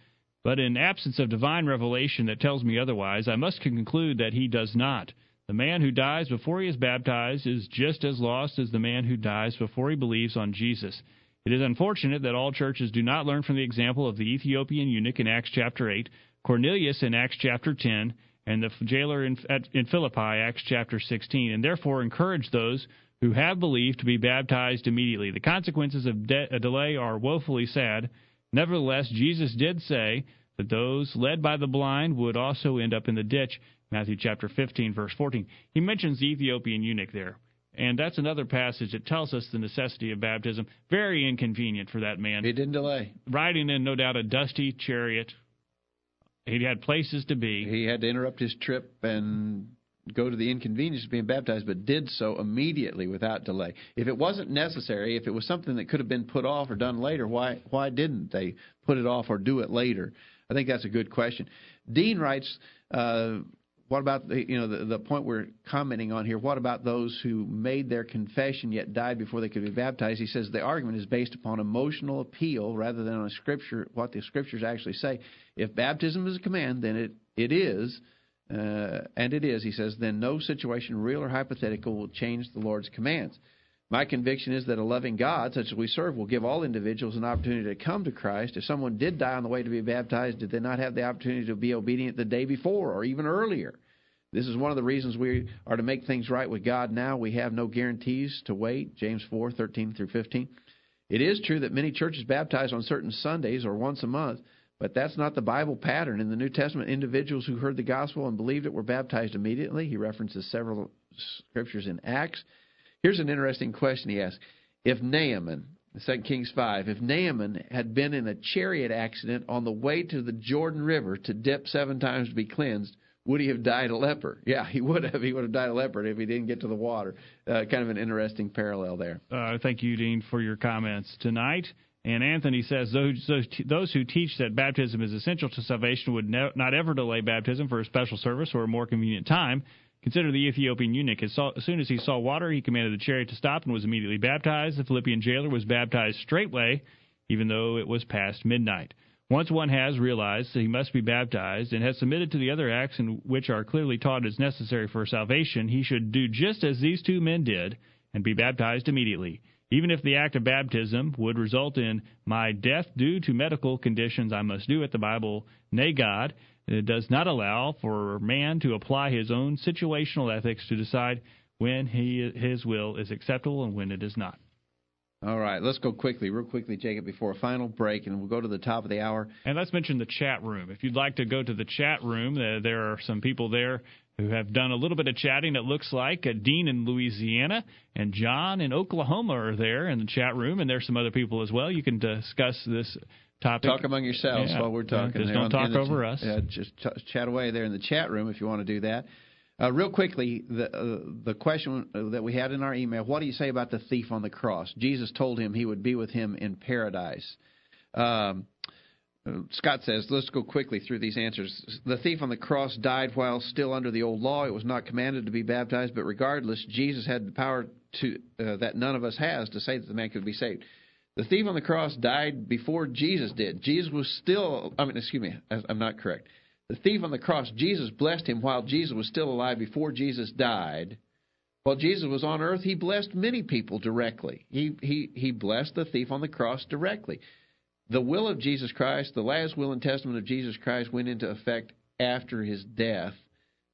[SPEAKER 2] but in absence of divine revelation that tells me otherwise, I must conclude that he does not. The man who dies before he is baptized is just as lost as the man who dies before he believes on Jesus. It is unfortunate that all churches do not learn from the example of the Ethiopian eunuch in Acts chapter 8, Cornelius in Acts chapter 10, and the jailer in, at, in Philippi, Acts chapter 16, and therefore encourage those who have believed to be baptized immediately. The consequences of de- a delay are woefully sad. Nevertheless, Jesus did say that those led by the blind would also end up in the ditch. Matthew chapter 15, verse 14. He mentions the Ethiopian eunuch there. And that's another passage that tells us the necessity of baptism. Very inconvenient for that man.
[SPEAKER 3] He didn't delay.
[SPEAKER 2] Riding in, no doubt, a dusty chariot. He had places to be.
[SPEAKER 3] He had to interrupt his trip and go to the inconvenience of being baptized, but did so immediately without delay. If it wasn't necessary, if it was something that could have been put off or done later, why why didn't they put it off or do it later? I think that's a good question. Dean writes. Uh, what about the you know the, the point we're commenting on here? What about those who made their confession yet died before they could be baptized? He says the argument is based upon emotional appeal rather than on scripture what the scriptures actually say. If baptism is a command, then it it is, uh, and it is. He says then no situation, real or hypothetical, will change the Lord's commands. My conviction is that a loving God, such as we serve, will give all individuals an opportunity to come to Christ. If someone did die on the way to be baptized, did they not have the opportunity to be obedient the day before or even earlier? This is one of the reasons we are to make things right with God now. We have no guarantees to wait. James 4 13 through 15. It is true that many churches baptize on certain Sundays or once a month, but that's not the Bible pattern. In the New Testament, individuals who heard the gospel and believed it were baptized immediately. He references several scriptures in Acts. Here's an interesting question he asks. If Naaman, 2 Kings 5, if Naaman had been in a chariot accident on the way to the Jordan River to dip seven times to be cleansed, would he have died a leper? Yeah, he would have. He would have died a leper if he didn't get to the water. Uh, kind of an interesting parallel there.
[SPEAKER 2] Uh, thank you, Dean, for your comments tonight. And Anthony says those, those who teach that baptism is essential to salvation would ne- not ever delay baptism for a special service or a more convenient time. Consider the Ethiopian eunuch. As, saw, as soon as he saw water, he commanded the chariot to stop and was immediately baptized. The Philippian jailer was baptized straightway, even though it was past midnight. Once one has realized that he must be baptized and has submitted to the other acts in which are clearly taught as necessary for salvation, he should do just as these two men did and be baptized immediately. Even if the act of baptism would result in my death due to medical conditions I must do it, the Bible, nay God, it does not allow for man to apply his own situational ethics to decide when he, his will is acceptable and when it is not.
[SPEAKER 3] All right, let's go quickly, real quickly, Jacob, before a final break, and we'll go to the top of the hour.
[SPEAKER 2] And let's mention the chat room. If you'd like to go to the chat room, uh, there are some people there who have done a little bit of chatting. It looks like uh, Dean in Louisiana and John in Oklahoma are there in the chat room, and there's some other people as well. You can discuss this topic.
[SPEAKER 3] Talk among yourselves
[SPEAKER 2] yeah.
[SPEAKER 3] while we're talking.
[SPEAKER 2] Just don't talk over us.
[SPEAKER 3] Yeah, just chat away there in the chat room if you want to do that. Uh, real quickly, the uh, the question that we had in our email: What do you say about the thief on the cross? Jesus told him he would be with him in paradise. Um, Uh, Scott says, let's go quickly through these answers. The thief on the cross died while still under the old law. It was not commanded to be baptized, but regardless, Jesus had the power to uh, that none of us has to say that the man could be saved. The thief on the cross died before Jesus did. Jesus was still, I mean, excuse me, I'm not correct. The thief on the cross, Jesus blessed him while Jesus was still alive before Jesus died. While Jesus was on earth, he blessed many people directly. He, he, he blessed the thief on the cross directly. The will of Jesus Christ, the last will and testament of Jesus Christ, went into effect after his death.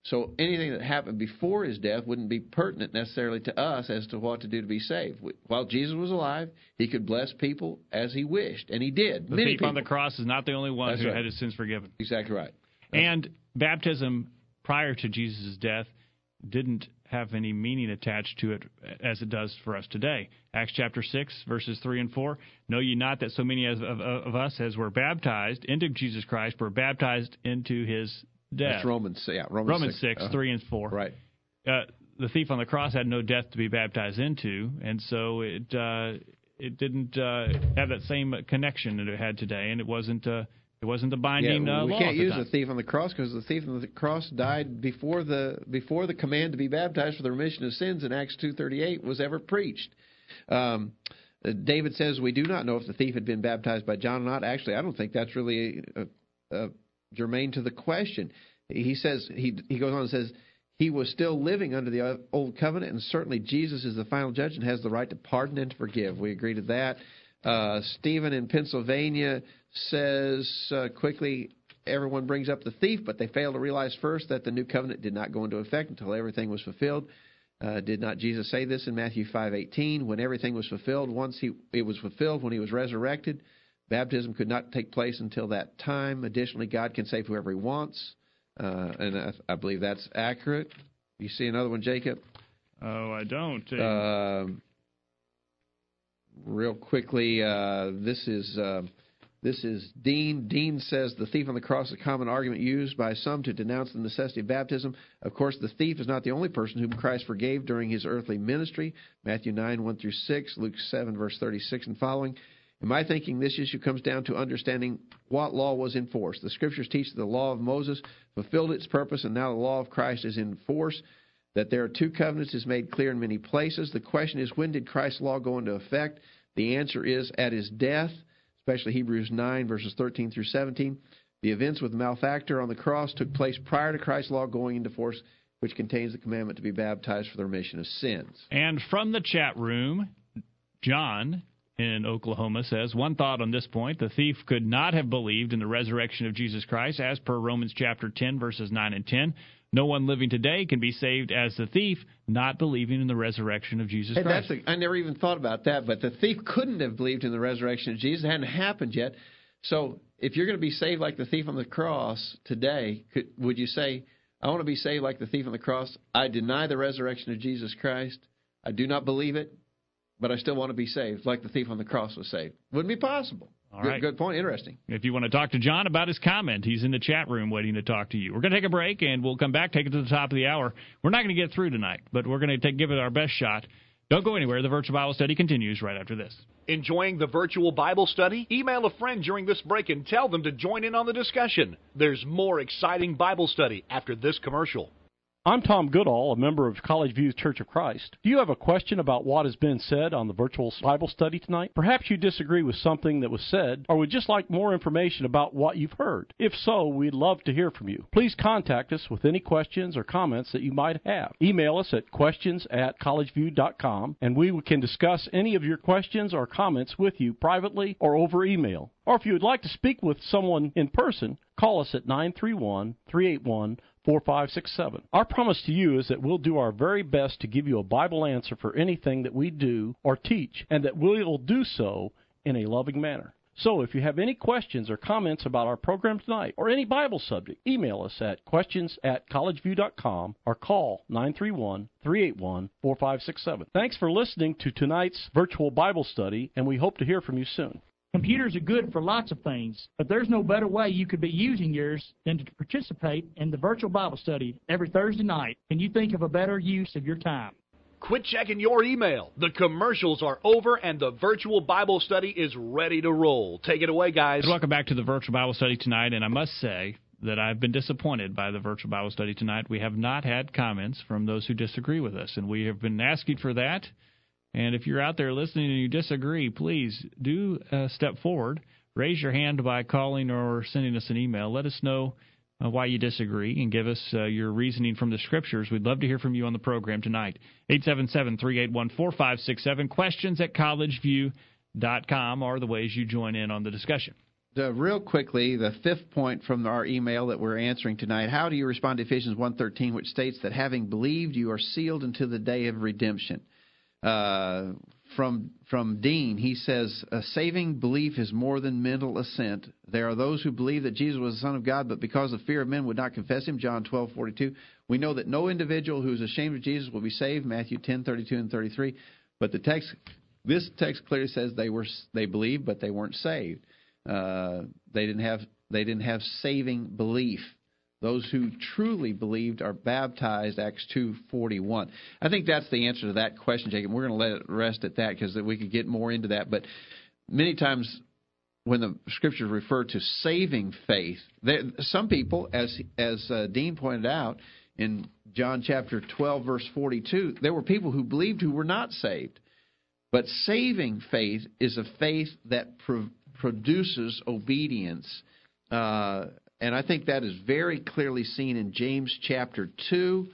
[SPEAKER 3] So anything that happened before his death wouldn't be pertinent necessarily to us as to what to do to be saved. While Jesus was alive, he could bless people as he wished, and he did.
[SPEAKER 2] The thief
[SPEAKER 3] people.
[SPEAKER 2] on the cross is not the only one
[SPEAKER 3] That's
[SPEAKER 2] who
[SPEAKER 3] right.
[SPEAKER 2] had his sins forgiven.
[SPEAKER 3] Exactly right.
[SPEAKER 2] And baptism prior to Jesus' death didn't have any meaning attached to it as it does for us today. Acts chapter 6, verses 3 and 4. Know ye not that so many as, of, of us as were baptized into Jesus Christ were baptized into his death?
[SPEAKER 3] That's Romans. Yeah, Romans,
[SPEAKER 2] Romans 6,
[SPEAKER 3] uh,
[SPEAKER 2] 3 and 4.
[SPEAKER 3] Right.
[SPEAKER 2] Uh, the thief on the cross had no death to be baptized into, and so it uh, it didn't uh, have that same connection that it had today, and it wasn't uh, it wasn't the binding
[SPEAKER 3] yeah,
[SPEAKER 2] uh,
[SPEAKER 3] we can't
[SPEAKER 2] the
[SPEAKER 3] use
[SPEAKER 2] time.
[SPEAKER 3] the thief on the cross because the thief on the cross died before the before the command to be baptized for the remission of sins in Acts two thirty eight was ever preached. Um, uh, David says we do not know if the thief had been baptized by John or not. Actually, I don't think that's really uh, uh, germane to the question. He says he he goes on and says he was still living under the old covenant, and certainly Jesus is the final judge and has the right to pardon and to forgive. We agree to that. Uh, Stephen in Pennsylvania says uh, quickly, everyone brings up the thief, but they fail to realize first that the new covenant did not go into effect until everything was fulfilled. Uh, did not Jesus say this in Matthew 5:18? When everything was fulfilled, once he it was fulfilled when he was resurrected, baptism could not take place until that time. Additionally, God can save whoever He wants, uh, and I, I believe that's accurate. You see another one, Jacob?
[SPEAKER 2] Oh, I don't.
[SPEAKER 3] Um, real quickly, uh, this is uh, this is Dean. Dean says the thief on the cross is a common argument used by some to denounce the necessity of baptism. Of course, the thief is not the only person whom Christ forgave during his earthly ministry. Matthew nine one through six, Luke seven verse thirty six and following. In my thinking, this issue comes down to understanding what law was in force. The scriptures teach that the law of Moses fulfilled its purpose, and now the law of Christ is in force. That there are two covenants is made clear in many places. The question is, when did Christ's law go into effect? The answer is at his death, especially Hebrews 9, verses 13 through 17. The events with the malefactor on the cross took place prior to Christ's law going into force, which contains the commandment to be baptized for the remission of sins.
[SPEAKER 2] And from the chat room, John in Oklahoma says one thought on this point the thief could not have believed in the resurrection of Jesus Christ as per Romans chapter 10 verses 9 and 10 no one living today can be saved as the thief not believing in the resurrection of Jesus
[SPEAKER 3] Hey,
[SPEAKER 2] Christ
[SPEAKER 3] that's a, I never even thought about that, but the thief couldn't have believed in the resurrection of Jesus. It hadn't happened yet. So if you're going to be saved like the thief on the cross today, could, would you say, I want to be saved like the thief on the cross? I deny the resurrection of Jesus Christ. I do not believe it, but I still want to be saved like the thief on the cross was saved. Wouldn't be possible.
[SPEAKER 2] All
[SPEAKER 3] good,
[SPEAKER 2] right.
[SPEAKER 3] good point. Interesting.
[SPEAKER 2] If you want to talk to John about his comment, he's in the chat room waiting to talk to you. We're going to take a break and we'll come back, take it to the top of the hour. We're not going to get through tonight, but we're going to take, give it our best shot. Don't go anywhere. The virtual Bible study continues right after this.
[SPEAKER 1] Enjoying the virtual Bible study? Email a friend during this break and tell them to join in on the discussion. There's more exciting Bible study after this commercial.
[SPEAKER 6] I'm Tom Goodall, a member of College View Church of Christ. Do you have a question about what has been said on the virtual Bible study tonight? Perhaps you disagree with something that was said, or would just like more information about what you've heard. If so, we'd love to hear from you. Please contact us with any questions or comments that you might have. Email us at questions at collegeview.com, and we can discuss any of your questions or comments with you privately or over email. Or if you would like to speak with someone in person, call us at 931 381 4567. Our promise to you is that we'll do our very best to give you a Bible answer for anything that we do or teach, and that we will do so in a loving manner. So if you have any questions or comments about our program tonight or any Bible subject, email us at questions at collegeview.com or call 931 381 4567. Thanks for listening to tonight's virtual Bible study, and we hope to hear from you soon.
[SPEAKER 7] Computers are good for lots of things, but there's no better way you could be using yours than to participate in the virtual Bible study every Thursday night. Can you think of a better use of your time?
[SPEAKER 1] Quit checking your email. The commercials are over and the virtual Bible study is ready to roll. Take it away, guys.
[SPEAKER 2] Welcome back to the virtual Bible study tonight, and I must say that I've been disappointed by the virtual Bible study tonight. We have not had comments from those who disagree with us, and we have been asking for that. And if you're out there listening and you disagree, please do uh, step forward. Raise your hand by calling or sending us an email. Let us know uh, why you disagree and give us uh, your reasoning from the scriptures. We'd love to hear from you on the program tonight. 877 381 4567. Questions at collegeview.com are the ways you join in on the discussion.
[SPEAKER 3] Uh, real quickly, the fifth point from our email that we're answering tonight. How do you respond to Ephesians 1.13, which states that having believed, you are sealed until the day of redemption? Uh, from from Dean, he says, a saving belief is more than mental assent. There are those who believe that Jesus was the Son of God, but because of fear of men would not confess him. John 12:42. We know that no individual who is ashamed of Jesus will be saved. Matthew 10:32 and 33. But the text, this text clearly says they were they believed, but they weren't saved. Uh, they didn't have they didn't have saving belief. Those who truly believed are baptized. Acts two forty one. I think that's the answer to that question, Jacob. We're going to let it rest at that because we could get more into that. But many times when the scriptures refer to saving faith, there, some people, as as uh, Dean pointed out in John chapter twelve verse forty two, there were people who believed who were not saved. But saving faith is a faith that pro- produces obedience. Uh, and I think that is very clearly seen in James chapter 2,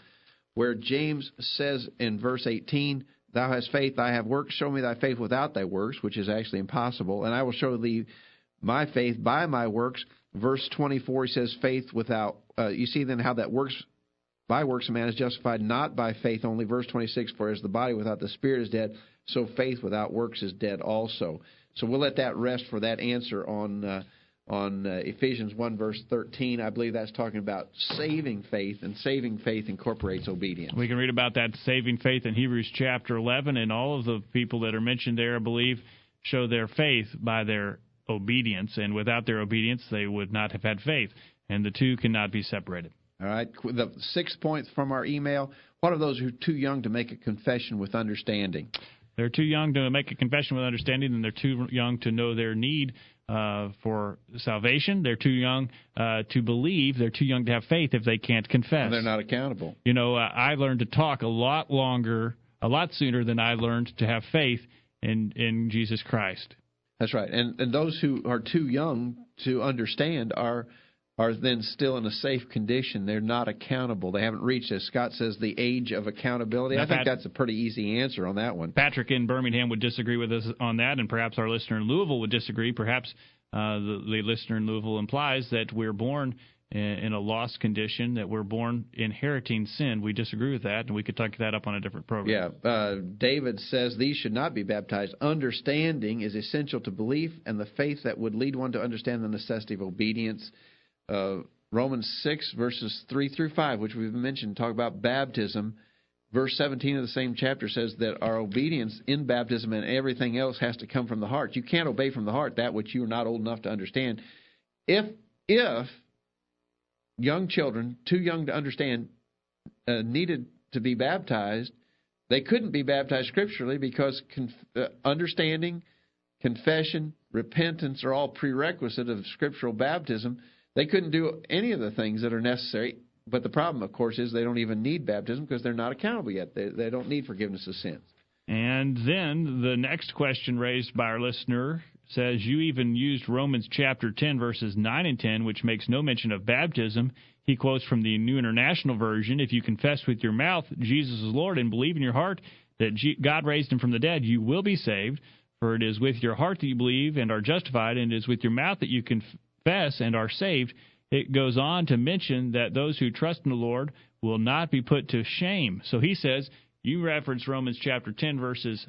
[SPEAKER 3] where James says in verse 18, Thou hast faith, I have works, show me thy faith without thy works, which is actually impossible, and I will show thee my faith by my works. Verse 24, he says, Faith without, uh, you see then how that works by works a man is justified not by faith only. Verse 26, For as the body without the spirit is dead, so faith without works is dead also. So we'll let that rest for that answer on uh, on uh, Ephesians 1 verse 13. I believe that's talking about saving faith, and saving faith incorporates obedience.
[SPEAKER 2] We can read about that saving faith in Hebrews chapter 11, and all of the people that are mentioned there, I believe, show their faith by their obedience, and without their obedience, they would not have had faith, and the two cannot be separated.
[SPEAKER 3] All right. The sixth point from our email: What are those who are too young to make a confession with understanding?
[SPEAKER 2] They're too young to make a confession with understanding, and they're too young to know their need uh, for salvation. They're too young uh, to believe. They're too young to have faith if they can't confess.
[SPEAKER 3] And they're not accountable.
[SPEAKER 2] You know, uh, I learned to talk a lot longer, a lot sooner than I learned to have faith in in Jesus Christ.
[SPEAKER 3] That's right. And and those who are too young to understand are are then still in a safe condition. They're not accountable. They haven't reached, as Scott says, the age of accountability. Now, I think Pat, that's a pretty easy answer on that one.
[SPEAKER 2] Patrick in Birmingham would disagree with us on that, and perhaps our listener in Louisville would disagree. Perhaps uh, the, the listener in Louisville implies that we're born in a lost condition, that we're born inheriting sin. We disagree with that, and we could talk that up on a different program.
[SPEAKER 3] Yeah. Uh, David says these should not be baptized. Understanding is essential to belief and the faith that would lead one to understand the necessity of obedience uh, Romans 6, verses 3 through 5, which we've mentioned, talk about baptism. Verse 17 of the same chapter says that our obedience in baptism and everything else has to come from the heart. You can't obey from the heart that which you are not old enough to understand. If if young children, too young to understand, uh, needed to be baptized, they couldn't be baptized scripturally because conf- uh, understanding, confession, repentance are all prerequisite of scriptural baptism. They couldn't do any of the things that are necessary. But the problem, of course, is they don't even need baptism because they're not accountable yet. They, they don't need forgiveness of sins.
[SPEAKER 2] And then the next question raised by our listener says, You even used Romans chapter 10, verses 9 and 10, which makes no mention of baptism. He quotes from the New International Version If you confess with your mouth Jesus is Lord and believe in your heart that God raised him from the dead, you will be saved. For it is with your heart that you believe and are justified, and it is with your mouth that you confess confess and are saved, it goes on to mention that those who trust in the Lord will not be put to shame. So he says, you reference Romans chapter 10, verses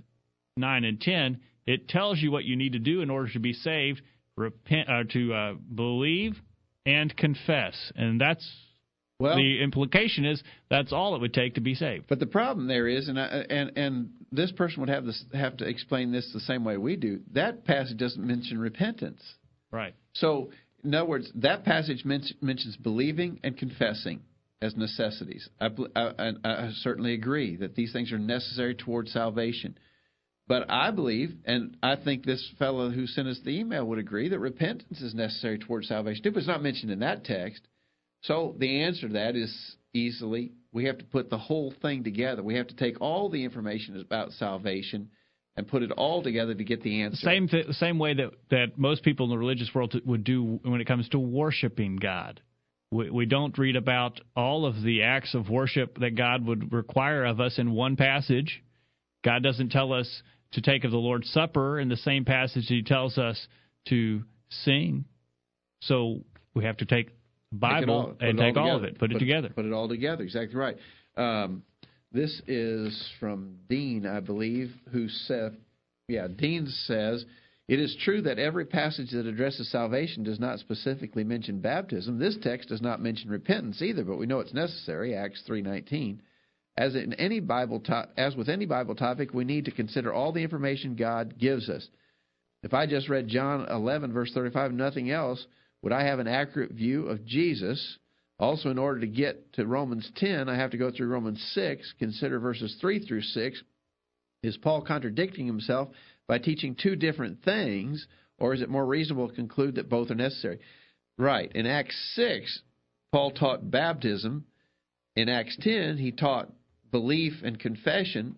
[SPEAKER 2] 9 and 10. It tells you what you need to do in order to be saved, repent, uh, to uh, believe and confess. And that's well, the implication is that's all it would take to be saved.
[SPEAKER 3] But the problem there is, and I, and and this person would have this have to explain this the same way we do. That passage doesn't mention repentance.
[SPEAKER 2] Right.
[SPEAKER 3] So in other words, that passage men- mentions believing and confessing. as necessities. I, I, I certainly agree that these things are necessary towards salvation. But I believe, and I think this fellow who sent us the email would agree, that repentance is necessary towards salvation It was not mentioned in that text. So the answer to that is easily we have to put the whole thing together. We have to take all the information about salvation and put it all together to get the answer.
[SPEAKER 2] Same th- same way that that most people in the religious world would do when it comes to worshiping God. We, we don't read about all of the acts of worship that God would require of us in one passage. God doesn't tell us to take of the Lord's Supper in the same passage He tells us to sing. So we have to take the Bible
[SPEAKER 3] all,
[SPEAKER 2] and take all, all of it, put,
[SPEAKER 3] put,
[SPEAKER 2] it together.
[SPEAKER 3] Put it all together. Exactly right. Um, this is from Dean, I believe, who said, yeah, Dean says, it is true that every passage that addresses salvation does not specifically mention baptism. This text does not mention repentance either, but we know it's necessary, Acts 3:19. As in any Bible to- as with any Bible topic, we need to consider all the information God gives us. If I just read John 11 verse 35 nothing else, would I have an accurate view of Jesus? Also, in order to get to Romans 10, I have to go through Romans 6, consider verses 3 through 6. Is Paul contradicting himself by teaching two different things, or is it more reasonable to conclude that both are necessary? Right. In Acts 6, Paul taught baptism. In Acts 10, he taught belief and confession.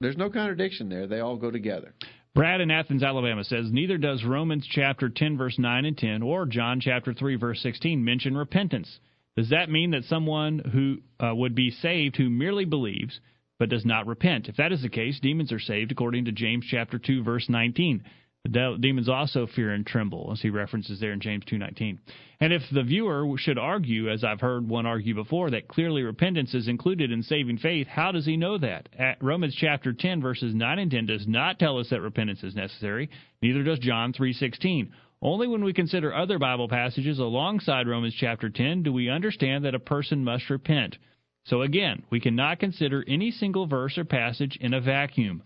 [SPEAKER 3] There's no contradiction there. They all go together.
[SPEAKER 2] Brad in Athens, Alabama says neither does Romans chapter 10 verse 9 and 10 or John chapter 3 verse 16 mention repentance. Does that mean that someone who uh, would be saved who merely believes but does not repent. If that is the case, demons are saved according to James chapter 2 verse 19. The demons also fear and tremble, as he references there in James 2:19. And if the viewer should argue, as I've heard one argue before, that clearly repentance is included in saving faith, how does he know that? At Romans chapter 10 verses 9 and 10 does not tell us that repentance is necessary. Neither does John 3:16. Only when we consider other Bible passages alongside Romans chapter 10 do we understand that a person must repent. So again, we cannot consider any single verse or passage in a vacuum.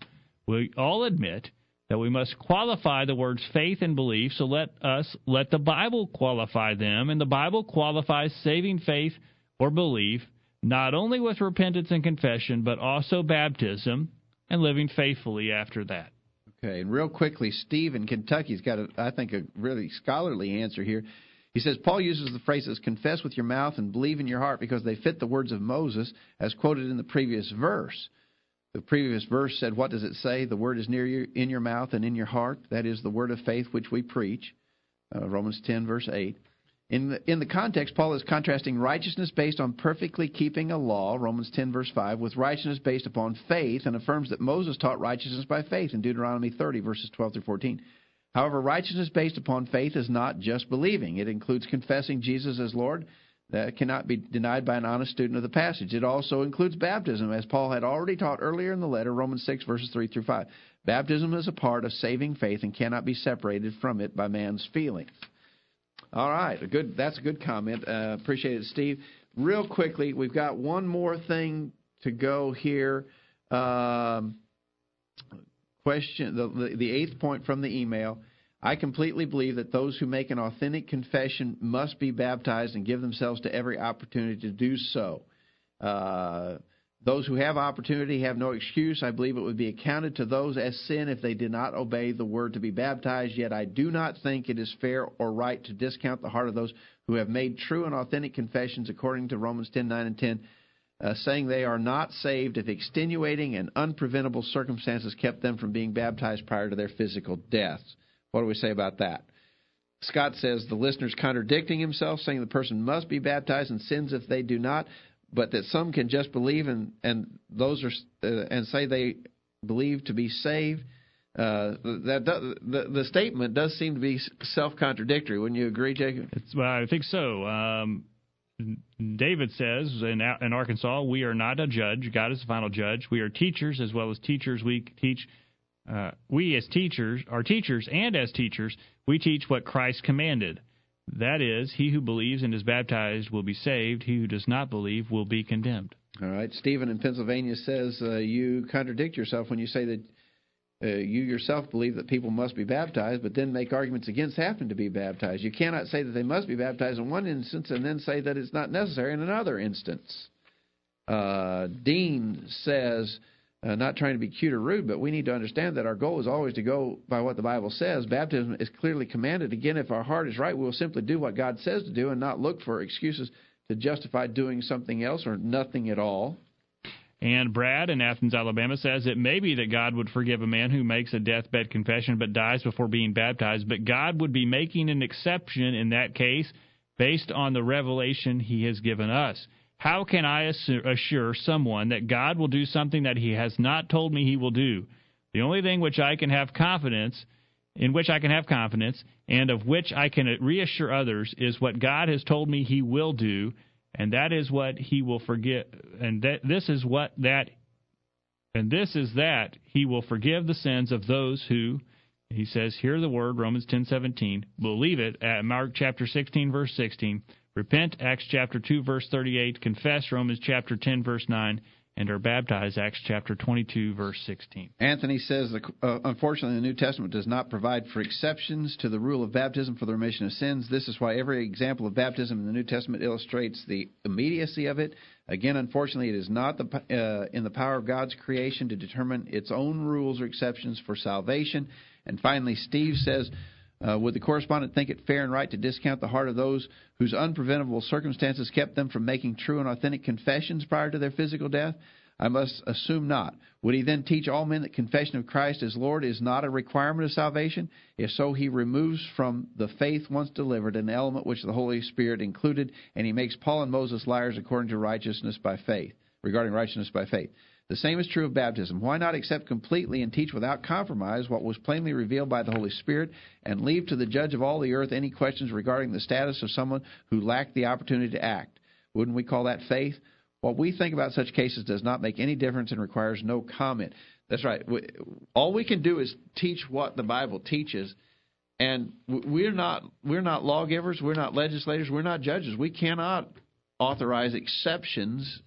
[SPEAKER 2] We all admit that we must qualify the words faith and belief, so let us let the Bible qualify them, and the Bible qualifies saving faith or belief not only with repentance and confession, but also baptism and living faithfully after that.
[SPEAKER 3] Okay, and real quickly, Steve in Kentucky's got, a, I think, a really scholarly answer here. He says Paul uses the phrases confess with your mouth and believe in your heart because they fit the words of Moses as quoted in the previous verse. The previous verse said, What does it say? The word is near you, in your mouth and in your heart. That is the word of faith which we preach. Uh, Romans 10, verse 8. In the, in the context, Paul is contrasting righteousness based on perfectly keeping a law, Romans 10, verse 5, with righteousness based upon faith, and affirms that Moses taught righteousness by faith in Deuteronomy 30, verses 12 through 14. However, righteousness based upon faith is not just believing. It includes confessing Jesus as Lord. That cannot be denied by an honest student of the passage. It also includes baptism, as Paul had already taught earlier in the letter, Romans 6, verses 3 through 5. Baptism is a part of saving faith and cannot be separated from it by man's feelings. All right, a good. That's a good comment. Uh, appreciate it, Steve. Real quickly, we've got one more thing to go here. Um, question the, the, the eighth point from the email. I completely believe that those who make an authentic confession must be baptized and give themselves to every opportunity to do so. Uh, those who have opportunity have no excuse. I believe it would be accounted to those as sin if they did not obey the word to be baptized. Yet I do not think it is fair or right to discount the heart of those who have made true and authentic confessions according to Romans 10 9 and 10 uh, saying they are not saved if extenuating and unpreventable circumstances kept them from being baptized prior to their physical deaths. What do we say about that? Scott says the listener's contradicting himself, saying the person must be baptized and sins if they do not, but that some can just believe and and those are uh, and say they believe to be saved. Uh, that the the statement does seem to be self contradictory. Wouldn't you agree, Jacob?
[SPEAKER 2] It's, well, I think so. Um, David says in, in Arkansas, we are not a judge. God is the final judge. We are teachers as well as teachers. We teach. Uh, we as teachers are teachers, and as teachers, we teach what Christ commanded. That is, he who believes and is baptized will be saved. He who does not believe will be condemned.
[SPEAKER 3] All right. Stephen in Pennsylvania says uh, you contradict yourself when you say that uh, you yourself believe that people must be baptized, but then make arguments against having to be baptized. You cannot say that they must be baptized in one instance and then say that it's not necessary in another instance. Uh, Dean says, uh, not trying to be cute or rude, but we need to understand that our goal is always to go by what the Bible says. Baptism is clearly commanded. Again, if our heart is right, we will simply do what God says to do and not look for excuses to justify doing something else or nothing at all.
[SPEAKER 2] And Brad in Athens, Alabama says it may be that God would forgive a man who makes a deathbed confession but dies before being baptized, but God would be making an exception in that case based on the revelation he has given us. How can I assure someone that God will do something that he has not told me he will do? The only thing which I can have confidence in which I can have confidence and of which I can reassure others is what God has told me he will do and that is what he will forgive and that this is what that and this is that he will forgive the sins of those who he says hear the word Romans 10:17 believe it at Mark chapter 16 verse 16 repent Acts chapter 2 verse 38 confess Romans chapter 10 verse 9 and are baptized, Acts chapter 22, verse 16.
[SPEAKER 3] Anthony says, uh, unfortunately, the New Testament does not provide for exceptions to the rule of baptism for the remission of sins. This is why every example of baptism in the New Testament illustrates the immediacy of it. Again, unfortunately, it is not the, uh, in the power of God's creation to determine its own rules or exceptions for salvation. And finally, Steve says, uh, would the correspondent think it fair and right to discount the heart of those whose unpreventable circumstances kept them from making true and authentic confessions prior to their physical death? I must assume not. Would he then teach all men that confession of Christ as Lord is not a requirement of salvation? If so, he removes from the faith once delivered an element which the Holy Spirit included, and he makes Paul and Moses liars according to righteousness by faith, regarding righteousness by faith. The same is true of baptism. Why not accept completely and teach without compromise what was plainly revealed by the Holy Spirit and leave to the judge of all the earth any questions regarding the status of someone who lacked the opportunity to act? Wouldn't we call that faith? What we think about such cases does not make any difference and requires no comment. That's right. all we can do is teach what the Bible teaches, and we're not we're not lawgivers, we're not legislators, we're not judges. We cannot authorize exceptions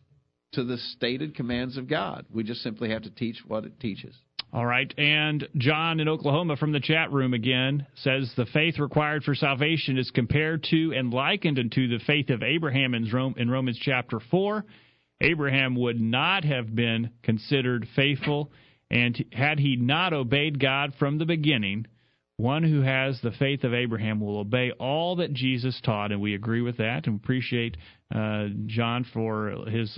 [SPEAKER 3] to the stated commands of God. We just simply have to teach what it teaches.
[SPEAKER 2] All right. And John in Oklahoma from the chat room again says the faith required for salvation is compared to and likened unto the faith of Abraham in, Romans chapter 4. Abraham would not have been considered faithful, and had he not obeyed God from the beginning, one who has the faith of Abraham will obey all that Jesus taught, and we agree with that and appreciate uh, John for his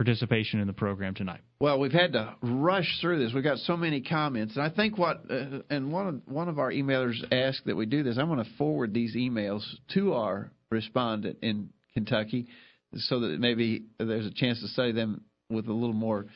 [SPEAKER 2] participation in the program tonight.
[SPEAKER 3] Well, we've had to rush through this. We've got so many comments, and I think what uh, and one of one of our emailers asked that we do this. I'm going to forward these emails to our respondent in Kentucky, so that maybe there's a chance to study them with a little more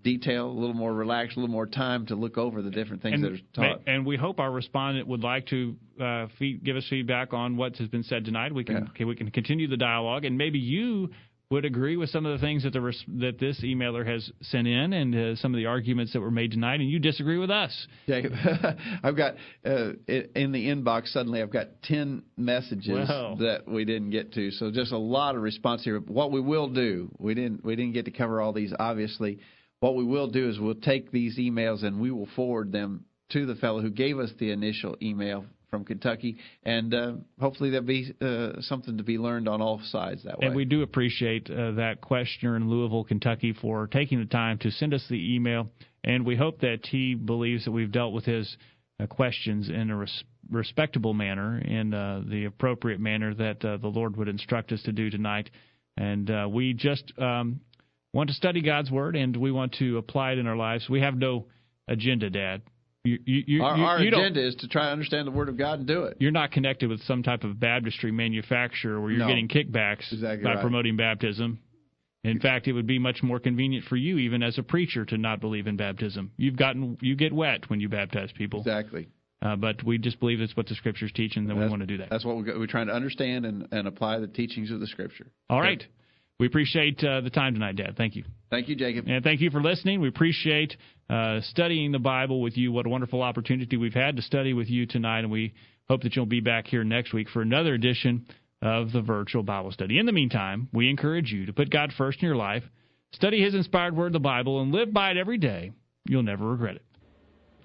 [SPEAKER 3] detail, a little more relaxed, a little more time to look over the different things
[SPEAKER 2] and,
[SPEAKER 3] that are taught.
[SPEAKER 2] And we hope our respondent would like to uh, feed, give us feedback on what has been said tonight. We can yeah. we can continue the dialogue, and maybe you would agree with some of the things that the that this emailer has sent in and uh, some of the arguments that were made tonight, and you disagree with us.
[SPEAKER 3] Yeah, I've got uh, in the inbox suddenly I've got ten messages that we didn't get to, so just a lot of response here. What we will do, we didn't we didn't get to cover all these obviously. What we will do is we'll take these emails and we will forward them to the fellow who gave us the initial email from Kentucky, and uh, hopefully there'll be uh, something to be learned on all sides that way.
[SPEAKER 2] And we do appreciate uh, that questioner in Louisville, Kentucky, for taking the time to send us the email, and we hope that he believes that we've dealt with his uh, questions in a res- respectable manner, in uh, the appropriate manner that uh, the Lord would instruct us to do tonight. And we just um, want to study God's Word, and we want to apply it in our lives. We have no agenda, Dad.
[SPEAKER 3] You, you, you, our, our agenda is to try to understand the Word of God and do it.
[SPEAKER 2] You're not connected with some type of baptistry manufacturer where you're
[SPEAKER 3] no,
[SPEAKER 2] getting kickbacks
[SPEAKER 3] exactly
[SPEAKER 2] by
[SPEAKER 3] right.
[SPEAKER 2] promoting baptism. In fact, it would be much more convenient for you, even as a preacher, to not believe in baptism. You've gotten you get wet when you baptize people.
[SPEAKER 3] Exactly.
[SPEAKER 2] Uh, but we just believe it's what the Scriptures teach, and then we want to do that.
[SPEAKER 3] That's what we're, we're trying to understand and, and apply the teachings of the Scripture.
[SPEAKER 2] All right. We appreciate uh, the time tonight, Dad. Thank you.
[SPEAKER 3] Thank you, Jacob.
[SPEAKER 2] And thank you for listening. We appreciate uh, studying the Bible with you. What a wonderful opportunity we've had to study with you tonight, and we hope that you'll be back here next week for another edition of the virtual Bible study. In the meantime, we encourage you to put God first in your life, study His inspired word, the Bible, and live by it every day. You'll never regret it.